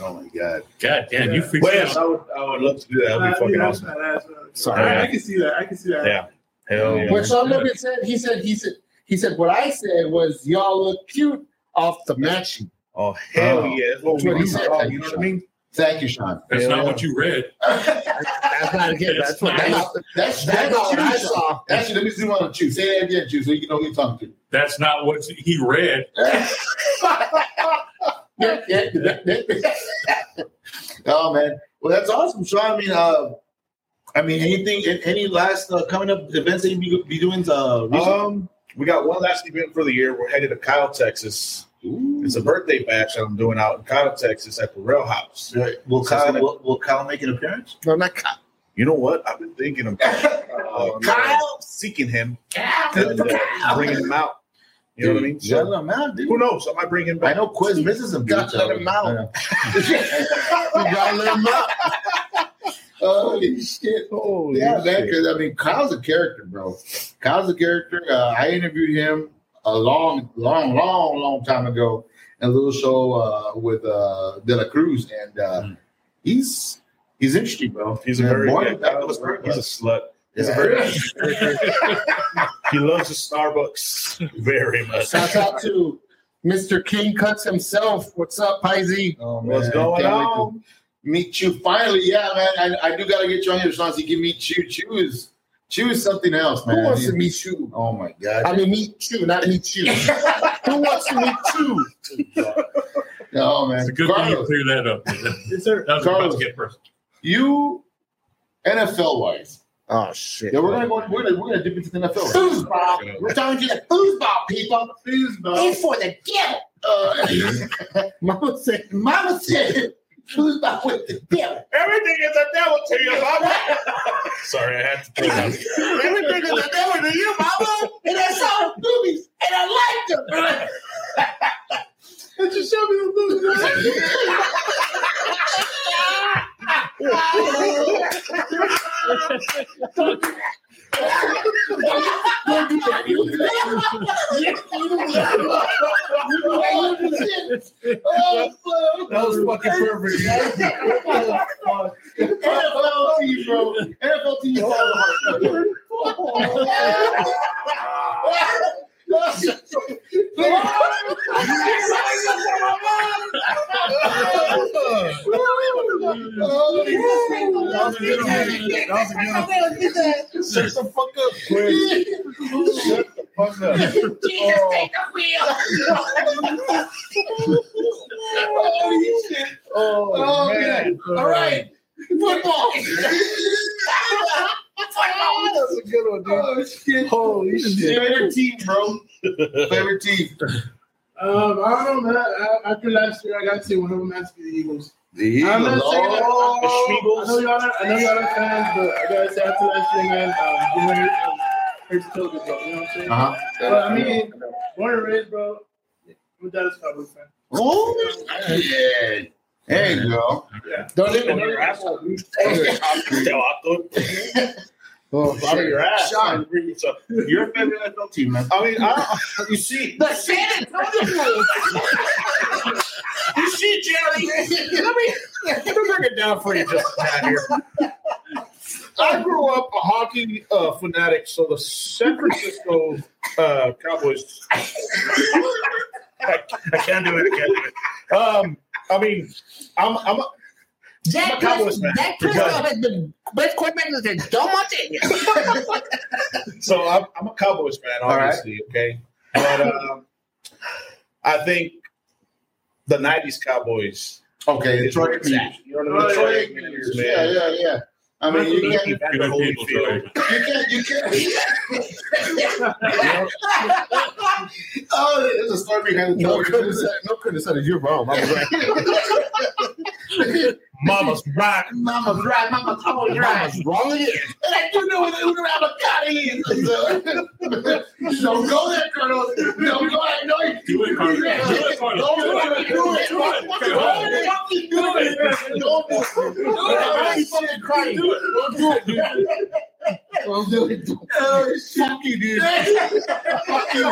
Oh my god. God damn, you freaked But yes, out. I would. I would love to do that. That'd be fucking yeah, awesome. that's badass, bro. Sorry. I, I can see that. I can see that. Yeah. Hell yeah. What Sean Logan said, he said, he said, he said, what I said was y'all look cute off the matching. Oh hell Oh. yeah! That's what what we he said. Oh, You know what I mean? Thank you, Sean. That's Yeah. not what you read. *laughs* That's not again. That's what That's that's, not- that's, That's that's not what I saw. Actually, let me see one on Chew. Say that again, Chew, so you know who you're talking to. That's not what he read. to. Yeah, yeah, yeah, yeah. oh man. Well, that's awesome, Sean. I mean, uh, I mean, anything, any last uh, coming up events that you be, be doing? Uh, recently? Um, we got one last event for the year. We're headed to Kyle, Texas. It's a birthday bash that I'm doing out in Kyle, Texas at the Rail House. Right. Will So Kyle gonna- will, will Kyle make an appearance? No, not Kyle. You know what? I've been thinking of *laughs* uh, Kyle? seeking him Kyle, and uh, bringing him out. You know what I mean? Shut So, him out, dude. who knows? I might bring him I back. know Quiz misses him. dude, Gotta so- let him out. Yeah. You gotta let him out. Holy shit. Oh, Yeah, man, because I mean, Kyle's a character, bro. Kyle's a character. Uh, I interviewed him a long, long, long, long time ago in a little show uh, with uh, De La Cruz, and uh, Mm. he's he's interesting, bro. He's a And very born yeah, in Back to he's a slut. He's a *laughs* He loves the Starbucks *laughs* very much. Shout out to Mr. King Cuts himself. What's up, Pisey? Oh, What's going on? Meet you finally, yeah, man. I, I do gotta get you on here, Sean, so you can meet you. Chew is something else, man. Who wants to meet you? Oh my god. I mean, meet you, not meet you. *laughs* Who wants to meet you? Oh man. It's a good thing you Carlos, cleared that up. Yes, sir. That was about to get personal. you NFL wise. Oh shit! Yeah, we're gonna go. We're gonna, we're gonna dip into the NFL. Foosball. We're talking to the foosball people. Foosball. It's for the devil. Uh, *laughs* Mama said, Mama said, Choose not with the devil. Everything is a devil to you, mama. *laughs* Sorry, I had to throw that. Everything is a devil to you, mama. And I saw the movies, and I liked them. And you showed me the movies? *laughs* *laughs* Do that. Do that. You do that. That was fucking perfect. *laughs* NFL team, bro. NFL team. *laughs* Shut the fuck up, Quinn. Shut the fuck up. Oh, Oh, man. All right. Football. *laughs* That's a good one, dude. Oh, shit. Holy shit. Favorite team, bro. Favorite team. Um, I don't know, man. I- After last year, I got to say one of them has to be the Eagles. The I'm not Eagles. saying that. Oh, I know y'all are, I know y'all are fans, but I gotta say after last year, man, um, Jalen Hurts, um, Hurts killed it, bro. You know what I'm saying? Uh-huh. But I mean, born and raised, bro. I'm a Dallas Cowboys fan. Oh, yeah. There you go. Yeah. Don't even Your asshole. *laughs* *laughs* Oh, Out of your ass. Sean. So, your favorite NFL team, man. I mean, I, you see, The San Antonio you see, Jerry. Let me let me break it down for you just a tad here. I grew up a hockey uh, fanatic, so the San Francisco uh, Cowboys. I, *laughs* I can't do it. I can't do it. Um, I mean, I'm I'm a, I'm a Cowboys fan. has been best quarterback since Joe Montana. So I'm, I'm a Cowboys fan, All right. obviously. Okay, but um, I think the '90s Cowboys. Okay, Detroit where. You know what I Detroit mean? Ignitions. Yeah, yeah, yeah. I mean, you can't, you Evander Good people, Holyfield. Troy. can't, you *laughs* can't. oh, there's a story behind the No, no, couldn't say, no, couldn't say that. You're wrong. I was right. *laughs* Mama's right. Mama's right, Mama's always right. Mama's wrong again. And I do know what the avocado is. Don't go there, Colonel. Don't go. I know you. Do it, Carlos. Do it, Carlos. Don't Do do it. it. Do it. Do it. Don't Come on. fucking do it. Don't do it. I'm fucking crying. Do it. Don't do it, dude. Don't do it. Oh, *laughs* fuck you, dude. Fuck you.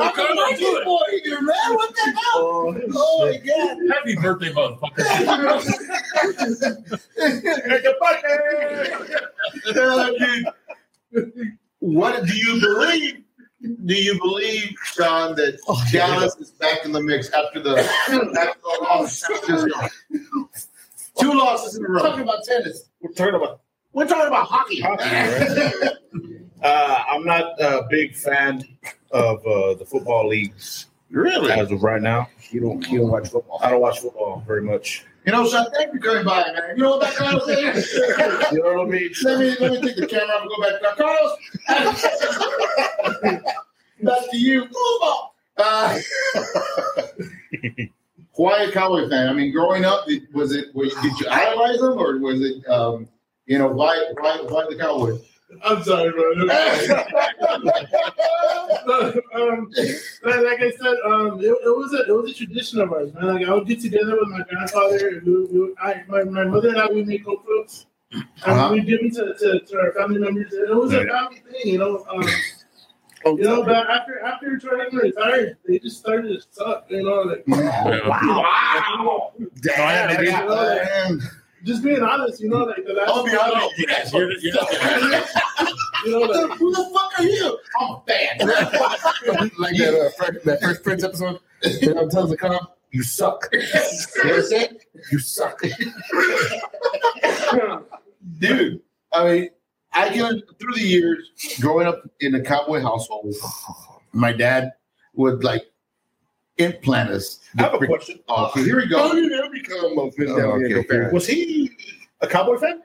I'm a Vikings boy here, man. What the hell? Oh, Oh, my God. Happy birthday, motherfucker. What do you believe? Do you believe, Sean, that Dallas is back in the mix after the after the loss? Two losses in a row. Talking about tennis. We're talking about We're talking about hockey. Hockey, *laughs* right? Uh, I'm not a big fan of uh, the football leagues really? as of right now. You don't, you don't watch football. I don't watch football very much. You know, Sean, thank you for coming by, man. You know what that Carlos is? *laughs* You know what I mean? let me let me take the camera off and go back. Now, Carlos, *laughs* back to you. Football. Uh, a Cowboy fan? I mean, growing up, did- was it was, did you idolize them or was it um, you know why why why the Cowboys? I'm sorry, bro. *laughs* um, like, I said, um, it, it was a it was a tradition of ours, man. Like I would get together with my grandfather, and we, we, I, my, my mother and I would make cookbooks, and Uh-huh. we give them to, to, to our family members. And it was a family thing, you know. Um, you know, but after after Jordan retired, they just started to suck. You know, like Yeah. *laughs* Wow. Damn, you know, like, just being honest, you know, like the last. I'll be honest. Yes, you're, you're not *laughs* You know, *laughs* like, Who the fuck are you? I'm a fan. like that, uh, first, that first Prince episode. You know, tells the cop, you suck. You know what I'm? You suck. dude. I mean, I can through the years growing up in a cowboy household, my dad would like implant us. I have a question. Okay, here we How go. did you ever become a Philadelphia Oh, okay. Fan? Was he a Cowboy fan?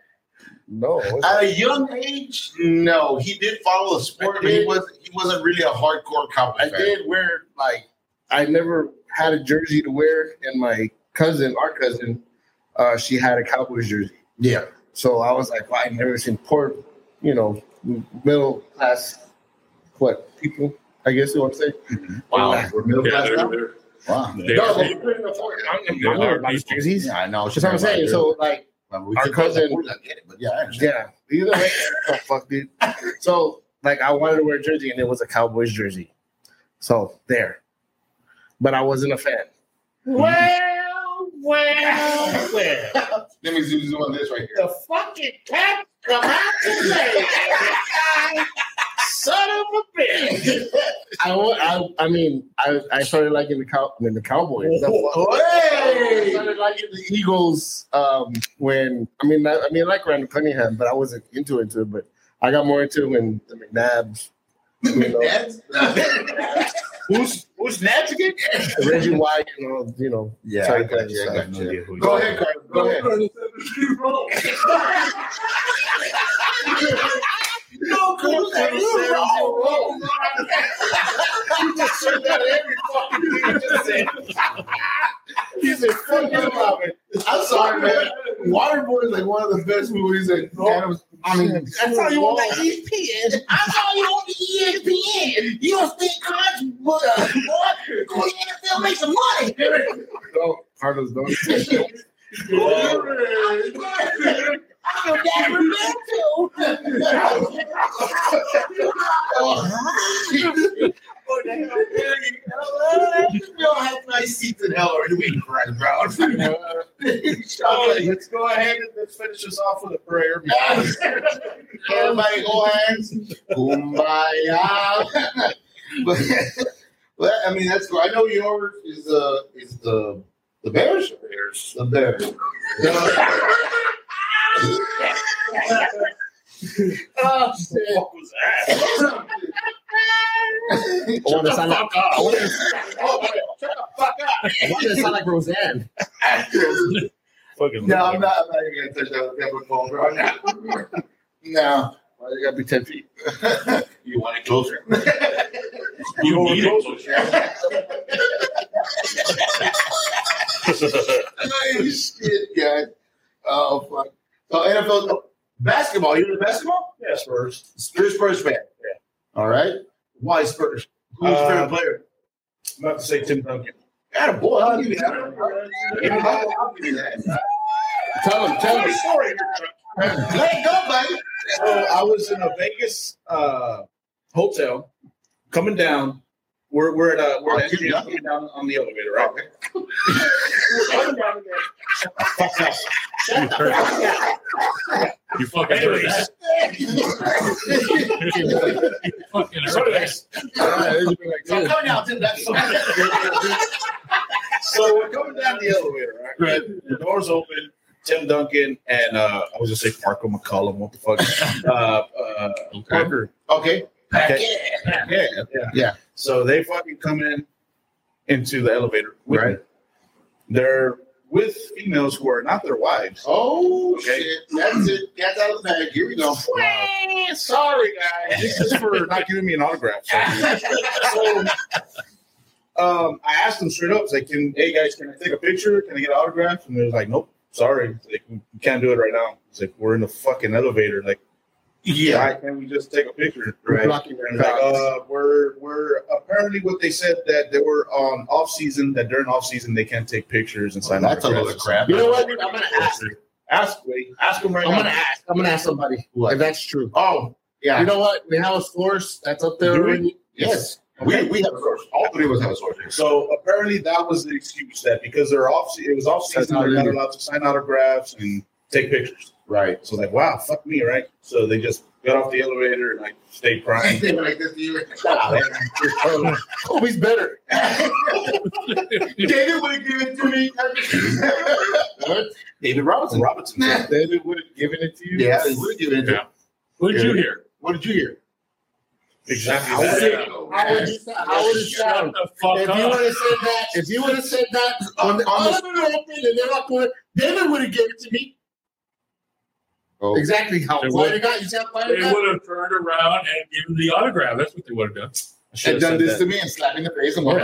No. At a young age, no, he did follow the sport, but he wasn't. He wasn't really a hardcore cowboy I fan. did wear like I never had a jersey to wear, and my cousin, our cousin, uh, she had a Cowboys jersey. Yeah, So I was like, well, I never seen poor, you know, middle class, what people? I guess you want to say. Mm-hmm. wow, we're middle Yeah, class they're, they're, Wow. they No, are but people. we couldn't afford it. I'm, They I'm are wearing nice jerseys. Yeah, I know. That's what I'm saying. So like, I mean, we Our cousin- I get it, but yeah, Yeah. Either way, *laughs* oh, fuck, dude. So, like, I wanted to wear a jersey, and it was a Cowboys jersey. So there, but I wasn't a fan. Mm-hmm. Well, well, well. *laughs* Let me zoom, zoom on this right here. The fucking cat come out today. Son of a bitch. I, I, I mean, I, I started liking the cow, mean, the Cowboys. The- I started liking the Eagles um, when I mean, I, I mean, I like Randall Cunningham, but I wasn't into it. But I got more into it when the McNabbs, you know, *laughs* Who's who's Nats again? Reggie White, you know, you know, Yeah, I got you. I got you. Go ahead, Carlos. Go ahead. No, Carlos, you wrong. You just said that every fucking thing you just said. He's a fucking *laughs* about it. I'm sorry, man. Waterboy is like one of the best movies that Adams. I mean, I saw you on the ESPN. I saw you on the ESPN. You don't speak college, but uh, boy, go to the NFL, make some money. no, Carlos, don't. *laughs* I'm your *laughs* we all have nice seats in hell, or do we cry, bro? Let's go ahead and let's finish this off with a prayer. *laughs* Everybody hold hands. Kumbaya. *laughs* but, *laughs* but I mean, that's cool. I know yours is uh is the the Bears. Bears. The Bears. Oh, what was that? I want to sound like, I want to, Oh, shut the fuck up. I want to sound like Roseanne. Fucking No, I'm not. I'm not even gonna touch that that phone, bro. No. no. Why you gotta be ten feet? You want it closer? You need it. oh shit, God. Oh fuck. So NFL basketball. You're the basketball? Yeah, Spurs. You're Spurs fan. Yeah. All right. Why Spurs? Who's your Uh, favorite player? I'm about to say Tim Duncan. Got a boy. I'll give you that. I'll give you that. Tell him, tell him. Sorry. Let go, buddy. So I was in a Vegas uh, hotel coming down. We're we're at a we're at MGM coming down on the elevator, right? We're coming down there. Shut the fuck up. Shut the fuck up. You fucking heard Anyways, that. *laughs* You fucking heard that. So coming down to that. so we're coming down the elevator, right? Right. The doors open. Tim Duncan and uh, I was just say Marco McCollum. What the fuck? *laughs* Uh, uh, Parker. Okay. Okay. Yeah, yeah, Yeah. So they fucking come in into the elevator. With Right. me. They're with females who are not their wives. Oh Okay. shit. That's it. Got out of the bag. Here we go. Sorry, guys. This is for not giving me an autograph. So, *laughs* um, I asked them straight up, I was like, "Can hey guys, can I take a picture? Can I get an autograph?" And they're like, "Nope, sorry, like, we can't do it right now." It's like we're in the fucking elevator. Like, Yeah. why can't we just take a picture? Right? blocking their like, uh, we're we're apparently what they said that they were on off season. That during off season they can't take pictures and sign. That's a autographs. load of crap. You know what? dude? I'm gonna ask. Ask wait, ask them right I'm now. gonna ask. I'm gonna ask somebody What? if that's true. Oh, yeah. You know what? We have a source that's up there we? already. yes. We, we have a source. All three of us have a source. So apparently that was the excuse that because they're off, it was off season, not they're not allowed to sign autographs and take pictures. Right. So like, wow, fuck me, right? So they just got off the elevator and like stayed crying. They were like this to you. *laughs* Kobe's better. *laughs* David would have given it to me. what? David Robinson. Robinson. David would have given it to you. Yeah, he would have given it to Yeah. What did you hear? What did you hear? Exactly. How would that. it, how would you, how would it Shut sound? the fuck If you would have said that, if you would have said that when the On the- elevator opened and they're not going, David would have given it to me. Oh. Exactly how They would- it got. You see how They would have turned around and given the autograph. That's what they would have done. I should And have done this that. to me and slapped slapping the face and went,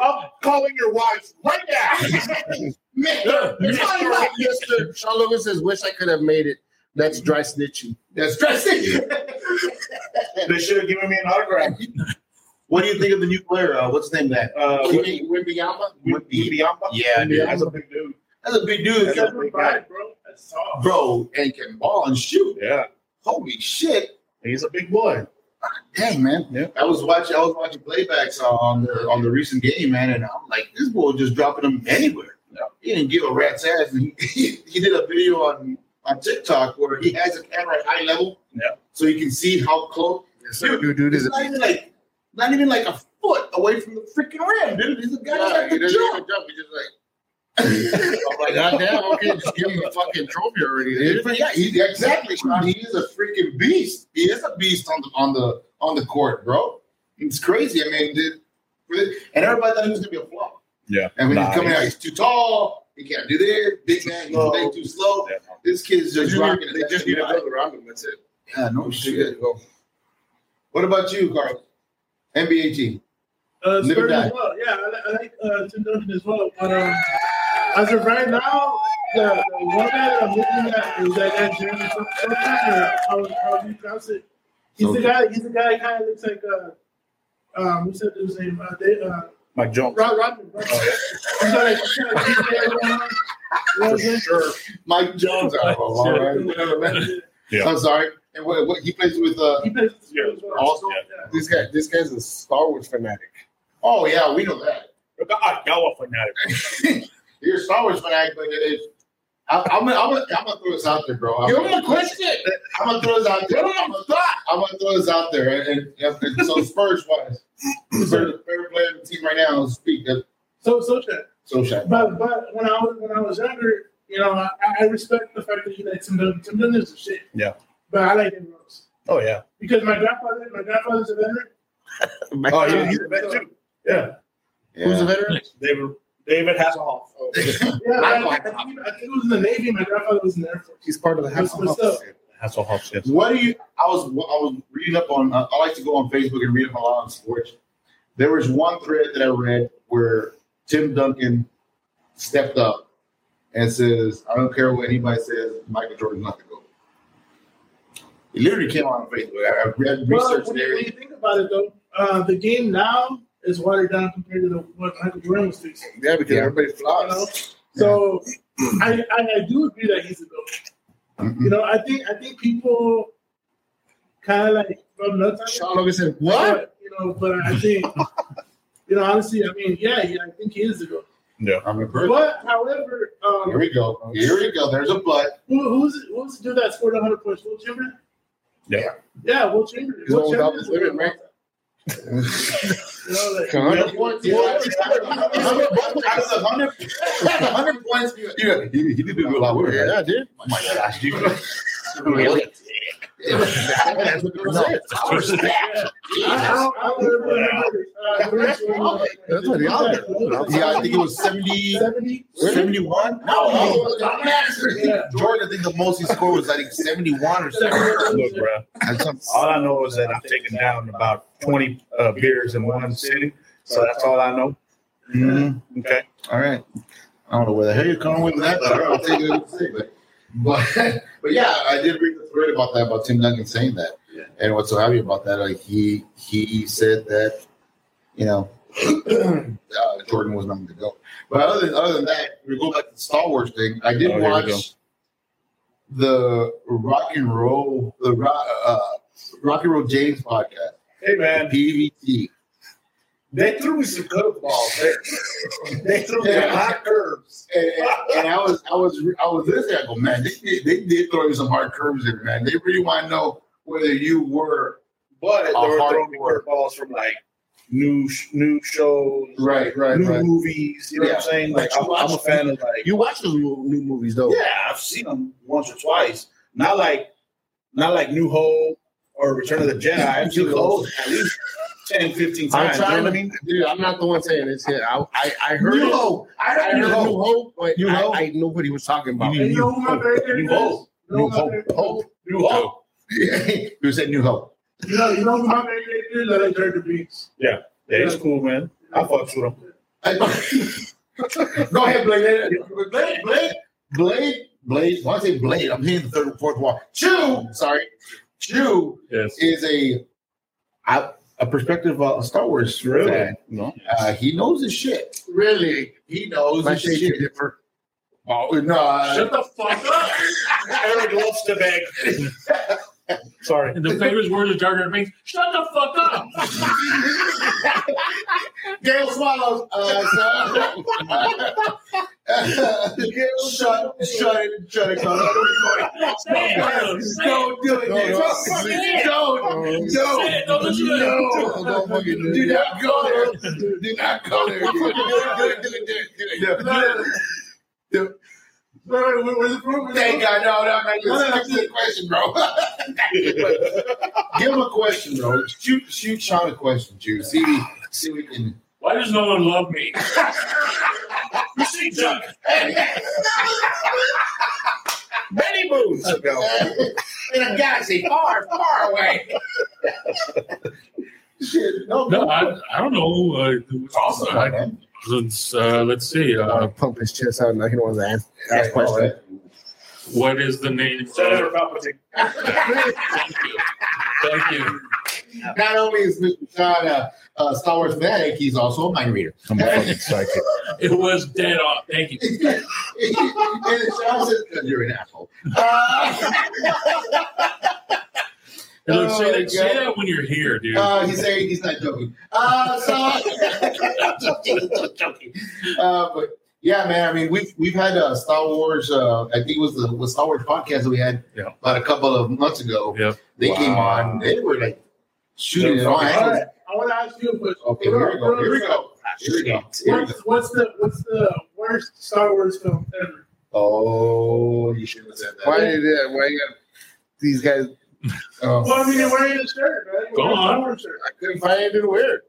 I'm calling your wife right now. It's funny how Mr. Sean Logan says, wish I could have made it. That's dry snitching. That's dry snitching. *laughs* they should have given me an autograph. what do you think of the new player? Uh, what's his name? That Uh, Wimby Wimby Yama? Wimby Biamba? Yeah, dude. That's a big dude. That's a big dude, That's a big guy, bro. That's soft. bro, and can ball and shoot. Yeah, Holy shit! he's a big boy. Dang, man. Yeah. I was watching. I was watching playbacks on the on the recent game, man, and I'm like, this boy just dropping them anywhere. Yeah. He didn't give a rat's ass. And *laughs* he, he, did a video on on TikTok where he has a camera at eye level, Yeah. so you can see how close. So, dude, dude is It's a not even like not even like a foot away from the freaking rim, dude. He's a guy yeah, that he doesn't jump. even jump. He just like. I'm like, goddamn, okay, just give him a fucking trophy already, dude. Yeah, he, exactly, Sean. He is a freaking beast. He is a beast on the on the on the court, bro. It's crazy. I mean, dude, and everybody thought he was gonna be a flop. Yeah, And when Nah, he's coming out, he's- he's too tall. He can't do this. Big man, he's No. playing too slow. Yeah. This kid's just just rocking. they just need to build around him. That's it. Yeah, no shit. What about you, Carl? NBA team. Uh, Live or Spurs die. as well. Yeah, I, I like uh, Tim Duncan as well. But um, as of right now, the, the one guy that I'm looking at is that guy Jeremy Sochan, or how, how do you pronounce it? He's the guy. He's the guy. Kind of looks like uh, um, who said his name? Uh, they, uh, Mike Jones. Rod Rodman. Rodman. He's got like, he's got like deep hair going on. You know what I'm saying? Sure. Mike Jones. Oh, all right. Yeah. I'm sorry. And what, what he plays with? Uh, He plays the Spurs as well. Also- Yeah. This guy, this guy's a Star Wars fanatic. oh yeah, we know that. Y'all are fanatic. *laughs* You're a Star Wars fanatic, but it is. I, I'm, gonna, I'm, gonna, I'm gonna throw this out there, bro. I'm Give gonna, him a question. I'm gonna throw this out there. I'm gonna, I'm gonna throw this out there. And, and, and so *laughs* Spurs wise, Spurs favorite player on the team right now is speak. So, so that. So shy. But but when I was when I was younger, you know, I, I respect the fact that you likes Tim Duncan. Tim Duncan is a shit. Yeah. But I like him Rose Oh yeah. because my grandfather, my grandfather's a veteran. *laughs* Oh yeah, he's a vet too. Yeah. Who's a veteran? David David Hasselhoff. Yeah, I I, think, I think he was in the Navy. My grandfather was in the Air Force. He's part of the house. But still, Hasselhoff. Yes. What do you? I was I was reading up on. I like to go on Facebook and read up a lot on sports. There was one thread that I read where Tim Duncan stepped up and says, "I don't care what anybody says. Michael Jordan's not the goat." It literally came on Facebook. I, I read well, research when, you, there. when you think about it, though, uh, the game now is watered down compared to what Michael Jordan was facing. Yeah, because yeah. everybody flops. You know? So I, I, I do agree that he's a goat. Mm-hmm. You know, I think I think people kind of like from nuts. Sean Logan said, "What?" But, you know, but I think *laughs* you know, honestly, I mean, yeah, yeah, I think he is a goat. Yeah, I'm a bird. But however, um, here we go. Here we go. There's a but. Who, who's who's the dude that scored 100 points? Will Chamberlain. Yeah. Yeah, Will Chamberlain. Will Chamberlain 100 points. Yeah, he, he did do a lot of work. Yeah, I did. Oh my gosh, really? It was. Yeah, I think it was 70, 70? 71. No, oh, yeah. Jordan, I think the most he scored was I think 71 or something. Look, bro. All I know is that I'm taking down about 20 uh, beers in one sitting. So that's all I know. Mhm. Okay. All right. I don't know where the hell you're coming with that, but I'll take it as say. But, but, *laughs* but yeah, I did read the thread about that, about Tim Duncan saying that. Yeah. And what's so happy about that, like he he said that, you know, *clears throat* uh, Jordan was number to go. But other than, other than that, we go back to the Star Wars thing. I did Oh, here we go. watch the Rock and Roll, the Rock, uh, Rock and Roll James podcast, Hey, man. PVT. They threw me some curveballs there. They threw me Yeah. hot curves. And, and, and I was, I was, I was listening. I go, man, they, did- they did throw you some hard curves in, man. They really want to know whether you were But they were throwing me curveballs from like new new shows, right, right, new right. movies. You know what I'm saying? Like I'm, I'm a fan of like You watch those new new movies though. yeah, I've seen them once or twice. Not like not like New Hope or Return of the Jedi. I've seen those at least 10, 15 I'm times. You know trying what to I mean? dude. I'm not the one saying it's here. I I, I heard New it. Hope. I I heard heard New New Hope. Hope, but New I, Hope. I know what he was talking about. And you know my favorite New? Hope. New Hope. favorite- Hope. New Hope. *laughs* you said New Hope. You know, you know who my very favorite is? I like Jared Beats. Yeah, yeah, it's cool, man. I fucks with them. Go ahead, Blade. *laughs* Blade, Blade, Blade, Blade. When I say Blade, I'm hitting the third and fourth wall. Chew, sorry, Chew Yes. is a a, a perspective uh, Star Wars Really? fan. No. Uh, he knows his shit. Really, He knows my his shit. differ. Oh no! uh, Shut the fuck up. Eric loves to beg. *laughs* Sorry. And the famous words of Jar Jar Binks, shut the fuck up. *laughs* Gail swallows. Uh, so, *laughs* shut, shut it, shut it, Connor. Don't do it. Don't, don't, Don't no, don't fucking do Do not go there. Do not go there. Do it, do it, do it, do it, do it, do it. Do it. Wait, wait, wait, where's the proof? Thank God, no, no, man. Stick to the question, bro. Give him a question, bro. Shoot, shoot Sean a question, too. See, see, we can. Why does no one love me? you see, Chuck. Many moons ago. In a galaxy far, far away. Shit, no, No, I, I don't know. Uh, It's awesome, I- man. let's, uh, let's see. Uh, pump his chest out. Now he don't want to ask, ask questions. what is the name? Senator Palpatine. Thank you. Thank you. Not only is Mr. Sean a, a Star Wars fanatic, he's also a mind reader. I'm a fucking psychic. *laughs* It was dead on. Thank you. *laughs* and Sean says, "'Cause you're an asshole. Uh, And look, Oh, say, that, say that when you're here, dude. uh, he's saying he's not joking. Uh, so, *laughs* joking, joking. Uh, but yeah, man. I mean, we've we've had a Star Wars. Uh, I think it was the, the Star Wars podcast that we had Yeah. about a couple of months ago. Yep. They came on. They were like shooting it All on. All right, I want to ask you a question. Okay, here we go. Here we go. Here we go. Here we go. What's, what's the what's the worst Star Wars film ever? Oh, you shouldn't have said that. Why did that? Why you got these guys? *laughs* Oh. Well, I mean, you're wearing a shirt, right? You're Go a on. Star Wars shirt. I couldn't find anything to wear.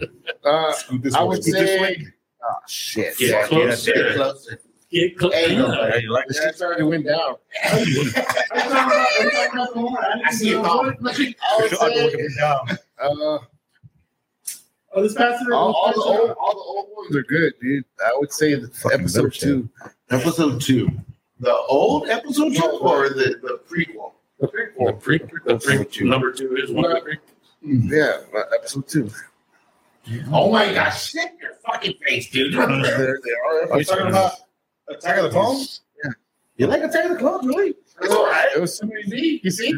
*laughs* Uh, This I way, would scoot this say. way. Oh shit! Get Yeah, closer. Get closer. Get closer. There you go. Hey, like The that? shit's already went down. I'm talking about, I'm talking about the one. I see it, Tom. I would I'm say. looking it down. Uh, Oh, this past all, all the old, all the old ones are good, dude. I would say the episode two. Episode two. The old episode two or the, the prequel? The prequel. The prequel. pre, the pre, number two is one of the pre. Yeah, uh, episode two. Oh my gosh, shit your fucking face, dude. *laughs* They're, they are. Are you talking about Attack of the Clones? Yeah. You like Attack of the Clones, really? It's all right. It was so many. You see?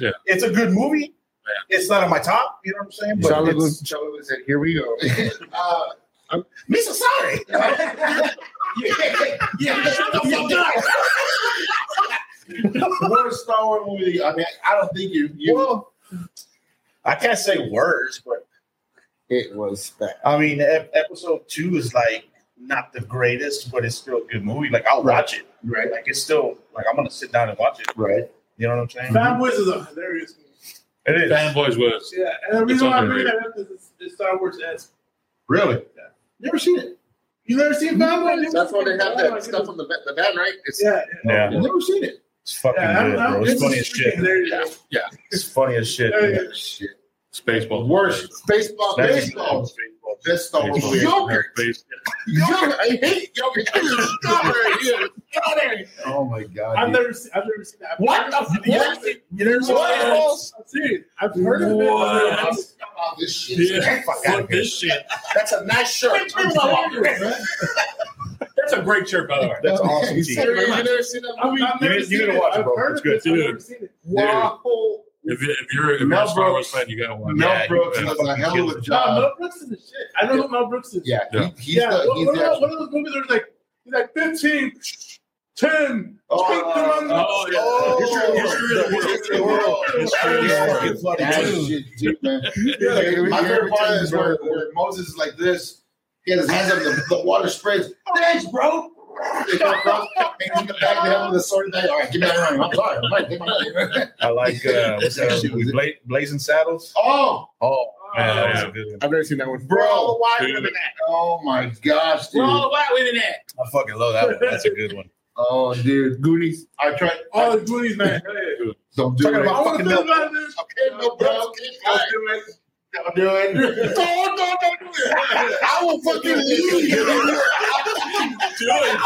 Yeah. It's a good movie. Yeah. It's not on my top, you know what I'm saying? But Charlie it's, was, Charlie was said, "Here we go." *laughs* Uh, Misa, sorry. *laughs* yeah, yeah, shut the fuck up. Worst Star Wars movie. I mean, I don't think you. you Well, I can't say words, but It was bad. I mean, ep- episode two is like not the greatest, but it's still a good movie. Like I'll Right. watch it. right, Like it's still like I'm gonna sit down and watch it. right. You know what I'm saying? Fanboys is a hilarious movie. It is. Fanboys was. Yeah, and the reason why I'm bringing underrated. that up is it's, it's Star Wars esque. Really? Yeah. Never seen it. You never seen Fanboys? That's why they have Oh, my that stuff on the va- the van, right? It's, Yeah, yeah. Yeah, Never seen it. it's fucking yeah good, bro. It's it's funny as freaking shit. yeah. It's funny as shit. Yeah, yeah. Shit. Spaceballs. Worst. Baseball. That's- Baseball. Baseball. Best Star Wars movie. Baseball. Yogurt. Yogurt. I hate yogurt. Strawberry. Yeah. Strawberry. Oh my god. I've dude. never seen. I've never seen that. What the fuck? You never seen- you What? Spaceballs? I'm serious. I've heard of it. What? I've Oh, this shit. Yeah. Fuck Fuck outta here. this shit. That's a nice shirt. That's a great shirt, by the way. That's *laughs* awesome. He T. said- You never seen that I mean, I've You never need- you seen need to it. watch it, bro. It's good. it. I've never seen it. Wow. If, if you're if you're Mel a Star Wars Brooks- fan, you gotta watch. Mel it. Brooks Yeah, does a hell of a No, job. Mel Brooks is the shit. I know who Mel Brooks is. Yeah, Yeah. He, he's yeah. the what, he's what the about one of those movies where it's like he's like 15, 10, Oh, take them on the- Oh, yeah. Oh, History of the world. History of the world. History is Yeah. fucking funny, That too. shit, too, man. Yeah, we- My we- favorite part every is time where, we- where Moses is like this. He has his hands up, the, the water spreads. Oh, thanks, bro. They come across, and he back to him with a sword. and All right, give me that ring. I'm sorry. I'm right. Take my money. I like uh, what's that movie? Bla- Blazing Saddles. Oh, Oh man, that was yeah. a good one. I've never seen that one. bro. Dude. Oh my gosh, dude. white women at? I fucking love that one. That's a good one. *laughs* Oh, dude. Goonies. I tried. Oh, the Goonies, man. Hey. Don't do Talking it. about I want to Mel think about this. Okay, no, bro. Okay, fine. Don't do it. Don't, don't, don't do it. I will fucking *laughs* leave you. I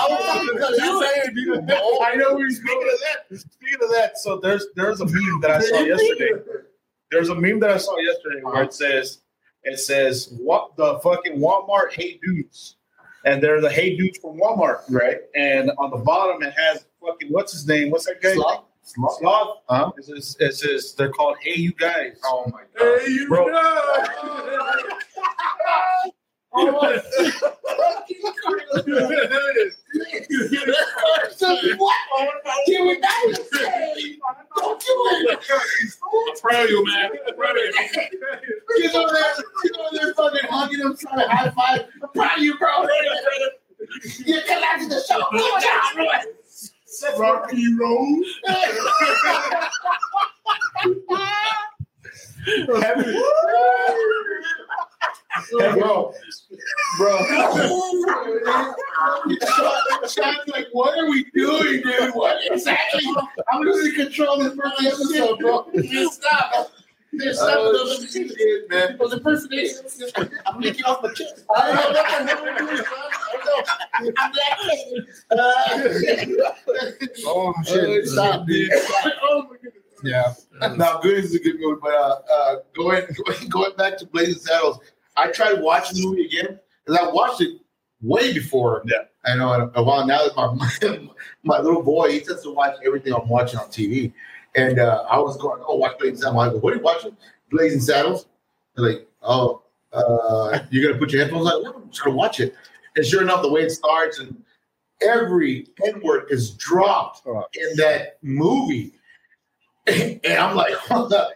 will fucking cut you. Oh, I know. We're speaking of that. Speaking of that, so there's there's a meme that I saw yesterday. There's a meme that I saw yesterday where it says it says what the fucking Walmart hate dudes. and they're the hey dudes from Walmart. Right. And on the bottom, it has fucking what's his name? What's that guy? Sloth? Sloth. Sloth. Huh? It says, it says they're called Hey You Guys. Oh my god. Hey, you Bro. know. Don't do it. I'm proud of you, man. I'm proud of you. He's over there, he's over there fucking hugging him, trying to high five. I'm proud of you, bro. You collapsed the show. Good job, bro. Rocky Road. bro, bro. Sean's like, what are we doing, dude? What exactly? I'm losing control this first episode, bro. Stop. There's stuff Oh, those shit, man. Those impersonations. I'm licking off my chest. I don't know what we're doing, son. I know. I'm black. Uh, Oh *laughs* Uh, stop, *laughs* dude. Oh my goodness. Yeah. *laughs* Now, good is a good movie, but uh, uh, going, going going back to Blazing Saddles, I tried watching the movie again because I watched it way before. Yeah. I know. and A while now that my, my my little boy he tends to watch everything I'm watching on TV, and uh, I was going, oh, watch Blazing Saddles. I go, what are you watching? Blazing Saddles. They're like, oh, uh, you're gonna put your headphones on? I'm just gonna watch it. And sure enough, the way it starts and every N word is dropped in that movie. *laughs* And I'm like, hold *laughs* up.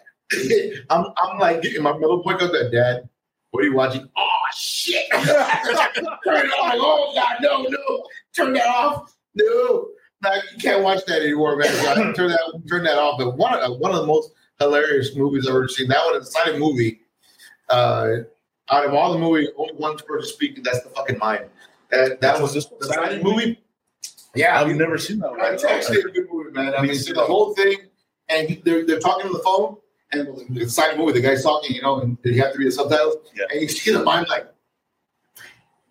I'm, I'm like, getting my little boy goes, Dad, what are you watching? Oh, shit. *laughs* Turn it off. Oh, God, no, no. Turn that off. No. You can't watch that anymore, man. So *laughs* turn that, turn that off. But one, of- one of the most hilarious movies I've ever seen. That one is a silent movie. Uh, out of all the movies, only one person speaking, that's the fucking mine. That, that was this the silent movie. Yeah, I've never seen that one. it's actually a good movie, man. I mean, see the whole thing, and he- they're they're talking on the phone, and it's a silent movie. The guy's talking, you know, and you have to read the subtitles, Yeah. and you see the mind like,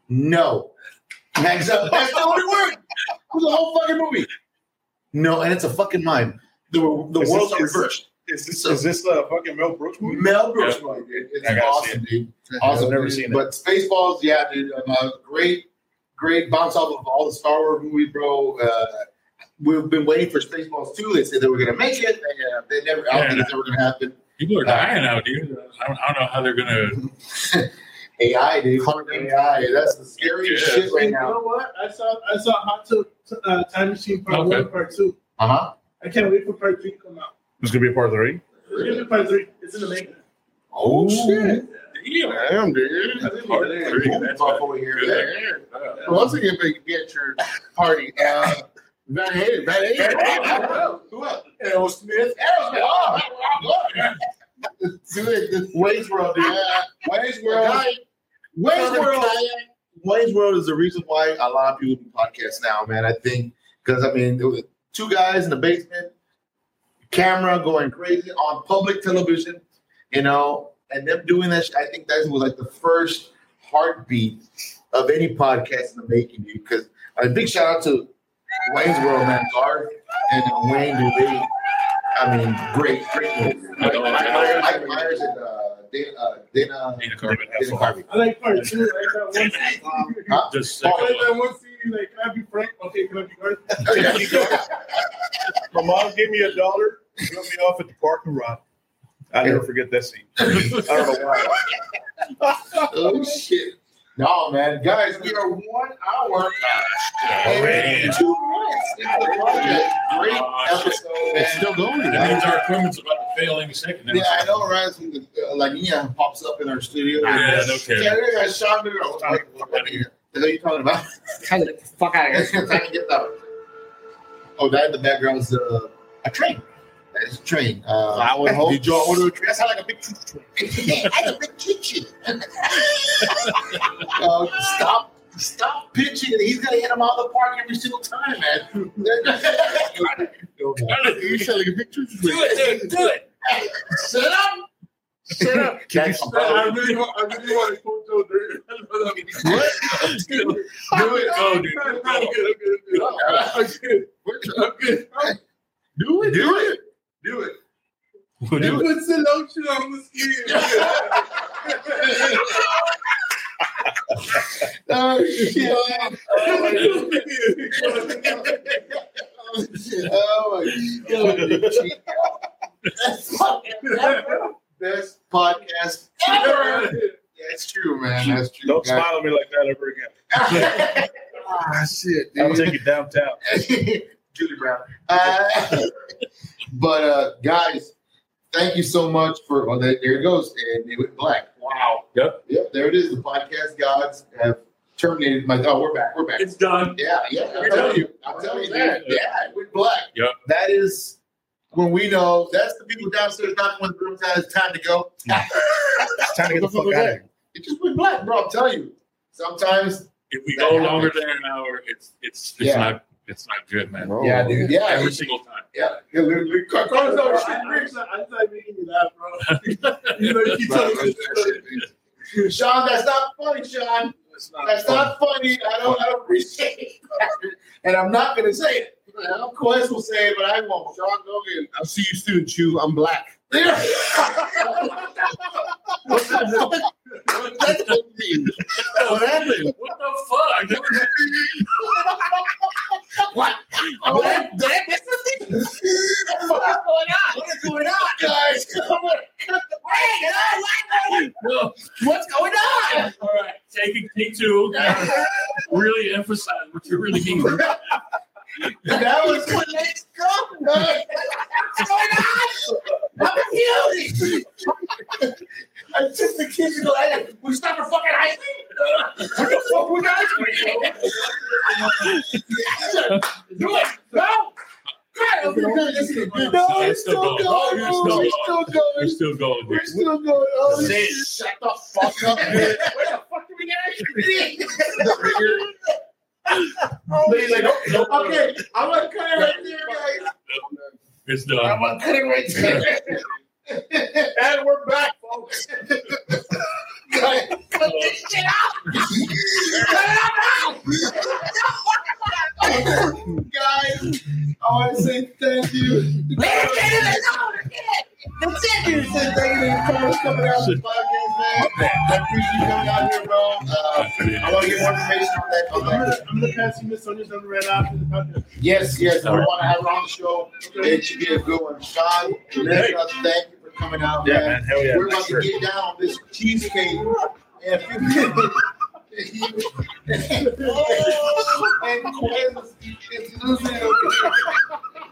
no, hangs up. That's the only word. For the whole fucking movie. No, and it's a fucking mime. The the Is worlds this- reversed. Is this is this the fucking Mel Brooks movie? Mel Brooks Yeah. movie. It's awesome, dude. Awesome. I've never dude. seen it. But Spaceballs, yeah, dude. Um, uh, great, great bounce off of all the Star Wars movies, bro. Uh, we've been waiting for Spaceballs 2. They said they were going to make it. They, uh, they never, I don't think it's ever going to happen. People are dying out dude. I don't, I don't know how they're gonna. *laughs* AI, dude. AI. That's the scariest Yeah. shit right You now. know what? I saw I saw Hot Tub uh, Time Machine Part Okay. One, Part Two. Uh huh. I can't wait for Part Three to come out. It's gonna be a part three. It's gonna be Part Three. It's in the making. Oh, shit. Damn, dude. That's part three. That's Buff what- over here. good. Yeah. Once again, be be at your party. Uh, Van Halen. Van Halen. Who else? Aerosmith. Aerosmith. Oh, Dude, Wayne's World, dude. Wayne's World. Guy, Wayne's World. Wayne's World is the reason why a lot of people do podcasts now, man. I think because I mean, it two guys in the basement, camera going crazy on public television, you know, and them doing that. sh- I think that was like the first heartbeat of any podcast in the making, dude. Because a big shout out to Wayne's World, man, Garth and uh, Wayne, dude. They, I mean, great, great. Mike, Mike, Mike Myers and uh, Dana, uh, Dana, Dana Carvey. Dana Carvey. I like Part Two. I like that one scene. Huh? *laughs* Just I second like one. that one scene. Like, can I be Frank? Okay, can I be Garth? *laughs* *laughs* My mom gave me a dollar, dropped me off at the parking lot. I'll never forget that scene. I don't know why. oh shit. No, man, guys, we are one hour Already. and two minutes into the project. Great Oh, episode, It's still going. That means our equipment's about to fail any second now. Yeah, I know, right? So the, uh, La Nina pops up in our studio. Yeah, no kidding. Yeah, yeah, Sean, dude, I was like, what are you what are you talking about? *laughs* Kind of fuck out of here. *laughs* Time to get that. Oh, that in the background is uh, a train. That is a train. Uh, I would hope. Did y'all order a train? That sounds like a big train. I have a big kitchen. uh, stop, stop pitching. He's gonna hit him out of the park every single time, man. *laughs* You sound like a big church. Do it, dude. Do it. Shut up. Shut up. *laughs* That's I really, want- I really want to quote Joe Dirt. What? *laughs* Do it. Go, dude. I'm Go. good. I'm good. I'm good. I'm good. Do it. Do it. Do it. Do You it. put some lotion on the skin. Oh, shit. Oh, my God. Best podcast ever. That's true, man. That's true. Don't guys. smile at me like that ever again. *laughs* ah, shit, I'll dude. take you downtown. *laughs* Julie Brown. Uh, *laughs* but uh, guys, thank you so much for. Oh, there, there it goes, and it went black. Wow. Yep. Yep. There it is. The podcast gods have terminated my. Oh, we're back. We're back. It's done. Yeah, yeah. I'm telling you. I'm telling you. dude. Yeah, it went black. Yep. That is when we know. That's the people downstairs knocking when the room time. It's time to go. *laughs* It's time to get the fuck out of here. It just went black, bro. I'm telling you. Sometimes. If we go happens. longer than an hour, it's it's it's Yeah. not it's not good, man. Yeah, dude. Yeah. Every single time. Yeah. yeah literally. Car- Carlos, Bro, I, shit, I, Riggs. I making you laugh, bro. *laughs* you know, you keep telling me. Shaun, that's not funny, Shaun. That's not funny. I don't, I don't appreciate it. And I'm not going to say it. Of course, will say it, but I won't. Shaun, go ahead. I'll see you soon, Chew. I'm black. What that mean? What happened? What the fuck? What? What? That, that's the. What is going on? What is going on, guys? Hey, No. What's going on? All right, take take two. really emphasize what you're really mean. That was what let's go. What's going on? I'm confused. I took the kids to go. Hey, we stop for fucking ice cream. What the fuck we got ice cream? Do it. No. God, we're good. This is good. No, it's still going. Oh, you're still We're going. still going. We're still going. We're still going. Oh, shit. Shut the fuck up, man. Where the fuck did we get ice *laughs* cream? Oh, He's like, nope, oh, nope. Okay, I'm gonna cut it right there, guys. It's done. I'm done. gonna cut it right there. and we're back, folks. cut, cut this shit out. cut it out now. guys, I want to say thank you. That's it, dude. Say thank you for coming out to the podcast, man. I appreciate you coming out here, bro. Uh, I want to get more information on that. I'm gonna, that. I'm gonna pass you Miss Sonia's number right after the podcast. Yes, yes, we want to have her on the show. It should be a good one. Shaun, Vanessa, thank you for coming out, Yeah, man. man. Hell yeah. We're about to get down on this cheesecake in a few minutes. and Quinn is losing it.